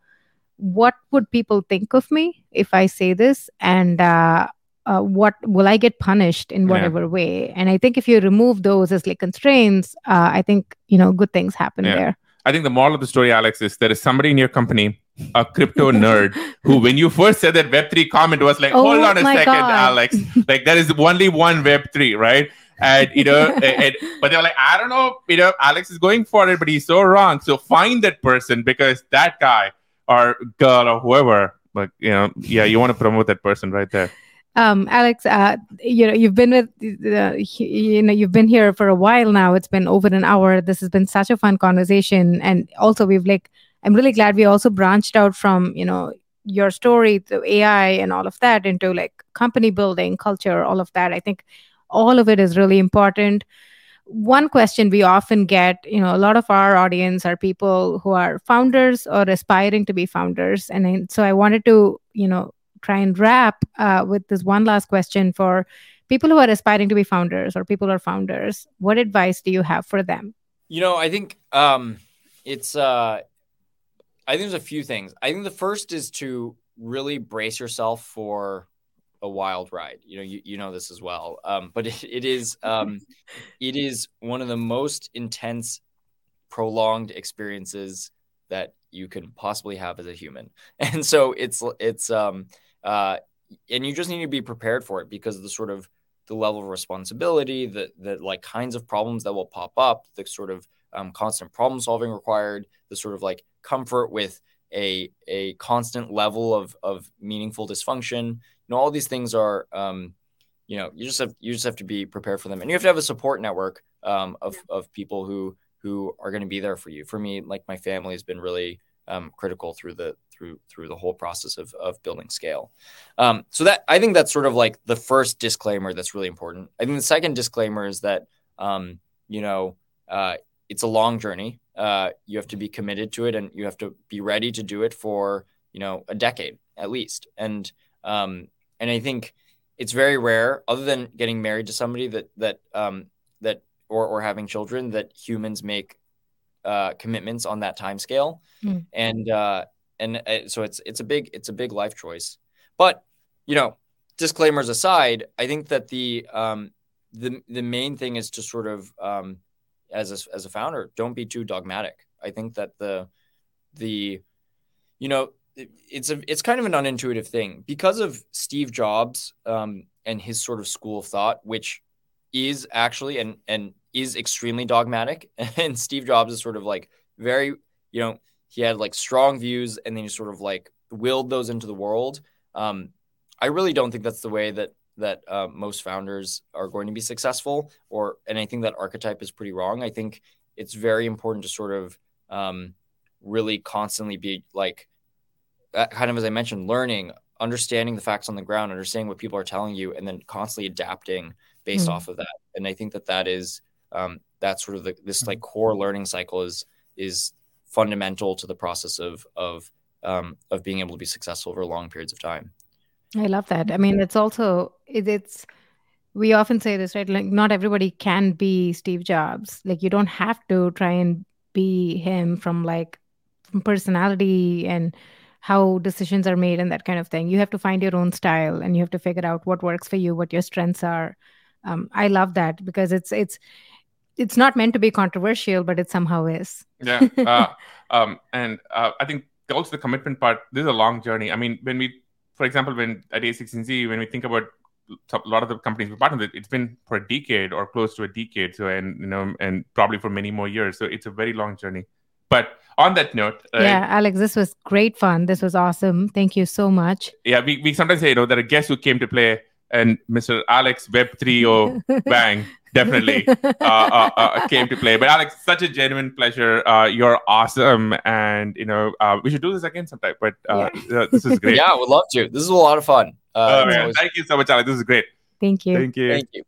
what would people think of me if I say this, and uh, uh, what will I get punished in Yeah. whatever way? And I think if you remove those as like constraints, uh, I think you know good things happen Yeah. there. I think the moral of the story, Alex, is there is somebody in your company, a crypto nerd, who, when you first said that Web3 comment, was like, Oh hold on a second, God. Alex. Like, there is only one Web3, right? And, you know, and, but they're like, I don't know, you know, Alex is going for it, but he's so wrong. So find that person because that guy or girl or whoever, like, you know, yeah, you want to promote that person right there. Um, Alex, uh, you know, you've been with, uh, you know, you've been here for a while now. It's been over an hour. This has been such a fun conversation, and also we've like, I'm really glad we also branched out from, you know, your story to AI and all of that into like company building, culture, all of that. I think all of it is really important. One question we often get, you know, a lot of our audience are people who are founders or aspiring to be founders, and so I wanted to, you know, try and wrap uh, with this one last question for people who are aspiring to be founders or people who are founders. What advice do you have for them? You know, I think um, it's. Uh, I think there's a few things. I think the first is to really brace yourself for a wild ride. You know, you, you know this as well. Um, but it, it is um, it is one of the most intense, prolonged experiences that you can possibly have as a human. And so it's it's um uh and you just need to be prepared for it because of the sort of the level of responsibility, the the like kinds of problems that will pop up, the sort of um, constant problem solving required, the sort of like comfort with a a constant level of of meaningful dysfunction. Know, all these things are um, you know, you just have you just have to be prepared for them, and you have to have a support network um, of of people who who are going to be there for you. For me, like my family has been really um, critical through the through through the whole process of of building scale. Um, so that I think that's sort of like the first disclaimer that's really important. I think the second disclaimer is that um, you know uh, it's a long journey. Uh, you have to be committed to it, and you have to be ready to do it for you know a decade at least. And um, and I think it's very rare, other than getting married to somebody that that um, that or or having children, that humans make uh, commitments on that time scale. Mm. And uh, and uh, so it's it's a big it's a big life choice. But you know, disclaimers aside, I think that the um, the the main thing is to sort of um, as a, as a founder, don't be too dogmatic. I think that the the you know it, it's a it's kind of an unintuitive thing because of Steve Jobs um, and his sort of school of thought, which is actually and and is extremely dogmatic. And Steve Jobs is sort of like very you know he had like strong views and then he sort of like willed those into the world. Um, I really don't think that's the way that that uh, most founders are going to be successful. Or and I think that archetype is pretty wrong. I think it's very important to sort of um, really constantly be like, kind of as I mentioned, learning, understanding the facts on the ground, understanding what people are telling you, and then constantly adapting based mm. off of that. And I think that that is um, that's sort of the, this like core learning cycle is is fundamental to the process of of um, of being able to be successful over long periods of time. I love that. I mean, it's also it, it's we often say this, right? Like not everybody can be Steve Jobs. Like you don't have to try and be him from like from personality and how decisions are made and that kind of thing. You have to find your own style and you have to figure out what works for you, what your strengths are. Um, I love that because it's it's it's not meant to be controversial, but it somehow is. Yeah, uh, um, and uh, I think also the commitment part. This is a long journey. I mean, when we for example, when at A16Z, when we think about a lot of the companies we partner with, it's been for a decade or close to a decade. So, and you know, and probably for many more years. So it's a very long journey. But on that note, uh, yeah, Alex, this was great fun. This was awesome. Thank you so much. Yeah, we, we sometimes say, you know, there are guests who came to play and Mr. Alex Web3 or Wang definitely uh, uh, uh, came to play. But Alex, such a genuine pleasure. Uh, you're awesome, and you know uh, we should do this again sometime. But uh, yeah. this is great. yeah, I would love to. This is a lot of fun. oh, man. Always... Thank you so much, Alex. This is great. Thank you. Thank you. Thank you.